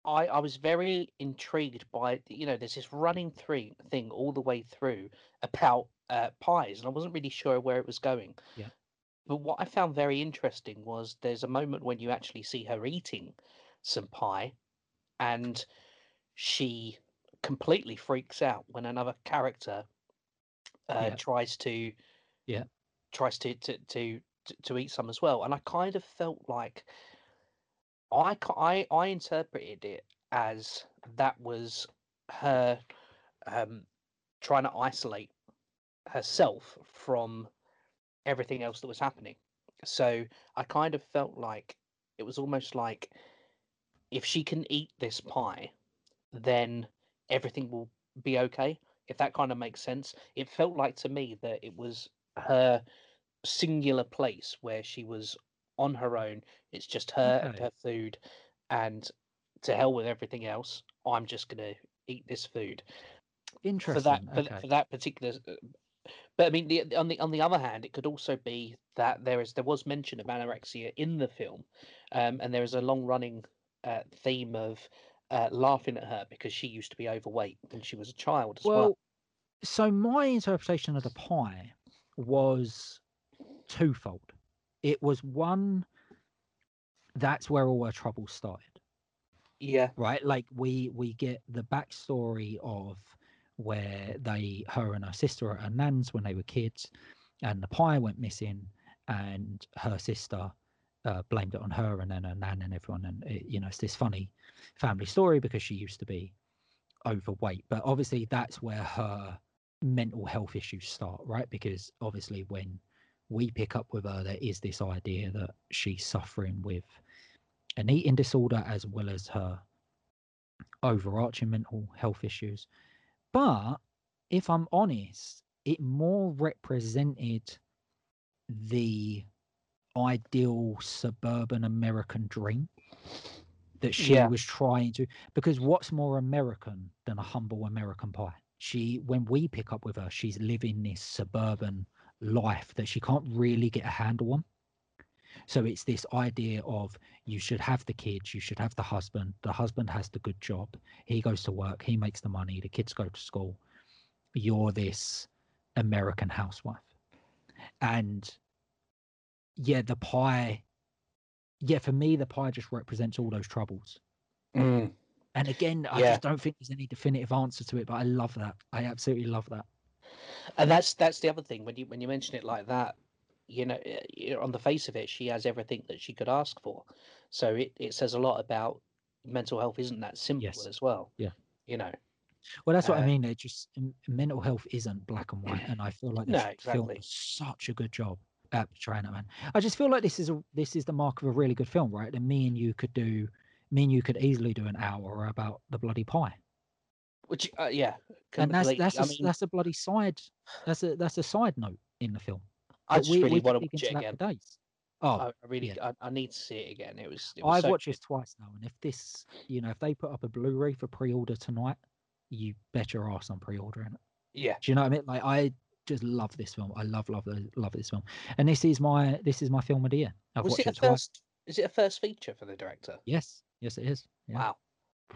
I, I was very intrigued by you know there's this running through thing all the way through about uh, pies, and I wasn't really sure where it was going. Yeah. But what I found very interesting was there's a moment when you actually see her eating some pie, and she completely freaks out when another character uh, Yeah. tries to Yeah. tries to to, to to to eat some as well, and I kind of felt like I I I interpreted it as that was her um, trying to isolate herself from everything else that was happening. So I kind of felt like it was almost like if she can eat this pie, then everything will be okay. If that kind of makes sense. It felt like to me that it was her singular place where she was on her own. It's just her and her food, and to hell with everything else. I'm just gonna eat this food for that Interesting. for, Okay. for that particular. uh, But I mean, the, on the on the other hand, it could also be that there is there was mention of anorexia in the film, um, and there is a long running uh, theme of uh, laughing at her because she used to be overweight when she was a child as well. Well, so my interpretation of the pie was twofold. It was one, that's where all our trouble started. Yeah, right? Like we we get the backstory of where they her and her sister were at nan's when they were kids and the pie went missing and her sister uh, blamed it on her and then her nan and everyone and it, you know it's this funny family story because she used to be overweight but obviously that's where her mental health issues start right? Because obviously when we pick up with her there is this idea that she's suffering with an eating disorder as well as her overarching mental health issues. But if I'm honest, it more represented the ideal suburban American dream that she Yeah. was trying to because what's more American than a humble American pie? She when we pick up with her, she's living this suburban life that she can't really get a handle on. So it's this idea of you should have the kids, you should have the husband. The husband has the good job. He goes to work, he makes the money, the kids go to school. You're this American housewife. And yeah, the pie, yeah, for me, the pie just represents all those troubles. Mm. And again, I Yeah. just don't think there's any definitive answer to it, but I love that. I absolutely love that. And that's that's the other thing when you when you mention it like that, you know, know, on the face of it, she has everything that she could ask for. So it, it says a lot about mental health isn't that simple Yes. as well. Yeah. You know. Well, that's what I Uh, mean. It just mental health isn't black and white, and I feel like No, this film does such a good job at portraying that man. I just feel like this is a this is the mark of a really good film, right? And me and you could do, me and you could easily do an hour about the bloody pie, Which uh, yeah, and that's that's a, I mean, that's a bloody side. That's a that's a side note in the film. I just we, really we want to watch it again. days. Oh, I, I really, yeah. I, I need to see it again. It was. It was I've so watched good. this twice now, and if this, you know, if they put up a Blu-ray for pre-order tonight, you bet your ass I'm pre-ordering it. Yeah, Do you know what I mean? Like I just love this film. I love love love this film, and this is my this is my film of the year. I've was watched it it first? Is it a first feature for the director? Yes, yes, it is. Yeah. Wow.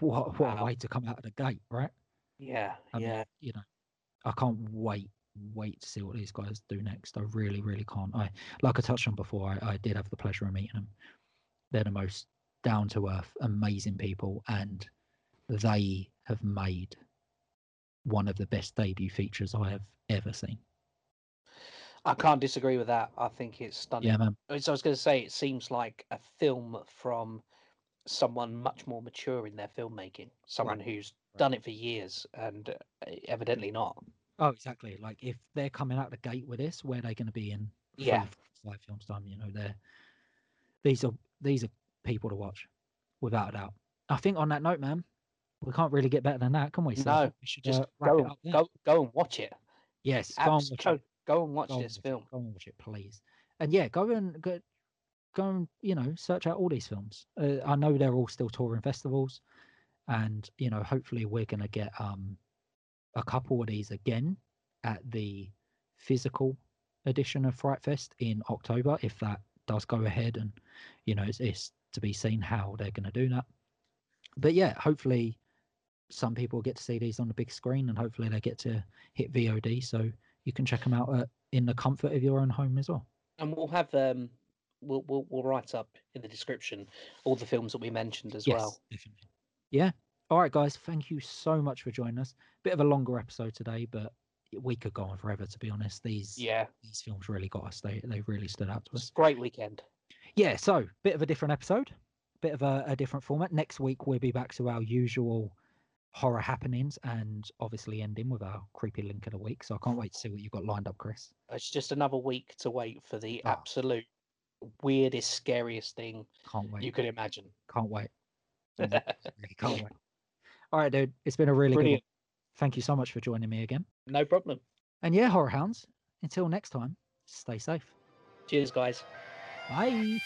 What what a way to come out of the gate, right? Yeah, yeah. you know, I can't wait wait to see what these guys do next. I really really can't. I like I touched on before. I, I did have the pleasure of meeting them. They're the most down to earth, amazing people, and they have made one of the best debut features I have ever seen. I can't disagree with that. I think it's stunning. Yeah, man. As I was going to say, it seems like a film from someone much more mature in their filmmaking, someone who's right. Done it for years and uh, evidently not. Oh, exactly. Like if they're coming out the gate with this, where are they're going to be in Yeah. four, five films time. You know, they're these are these are people to watch, without a doubt. I think on that note, man, we can't really get better than that, can we? So No, we should Just uh, wrap go, it up go, go and watch it. Yes, go and watch go, it. go and watch Go and this watch it. film. Go and watch it, please. And yeah, go and go, go and you know search out all these films. Uh, I know they're all still touring festivals, and you know hopefully we're gonna get um a couple of these again at the physical edition of Frightfest in October if that does go ahead, and you know it's, it's to be seen how they're gonna do that. But yeah, hopefully some people get to see these on the big screen, and hopefully they get to hit VOD so you can check them out uh, in the comfort of your own home as well. And we'll have um, we'll we'll, we'll write up in the description all the films that we mentioned as yes, well. definitely. Yeah. All right, guys. Thank you so much for joining us. Bit of a longer episode today, but we could go on forever. To be honest, these Yeah, these films really got us. They they really stood out to us. great weekend. Yeah. So bit of a different episode, bit of a, a different format. Next week we'll be back to our usual horror happenings and obviously ending with our creepy link of the week. So I can't wait to see what you've got lined up, Chris. It's just another week to wait for the Oh. absolute weirdest, scariest thing Can't wait. you could imagine. Can't wait. Really can't wait. All right, dude. It's been a really good one. Thank you so much for joining me again. No problem. And yeah, horror hounds. Until next time, stay safe. Cheers, guys. Bye.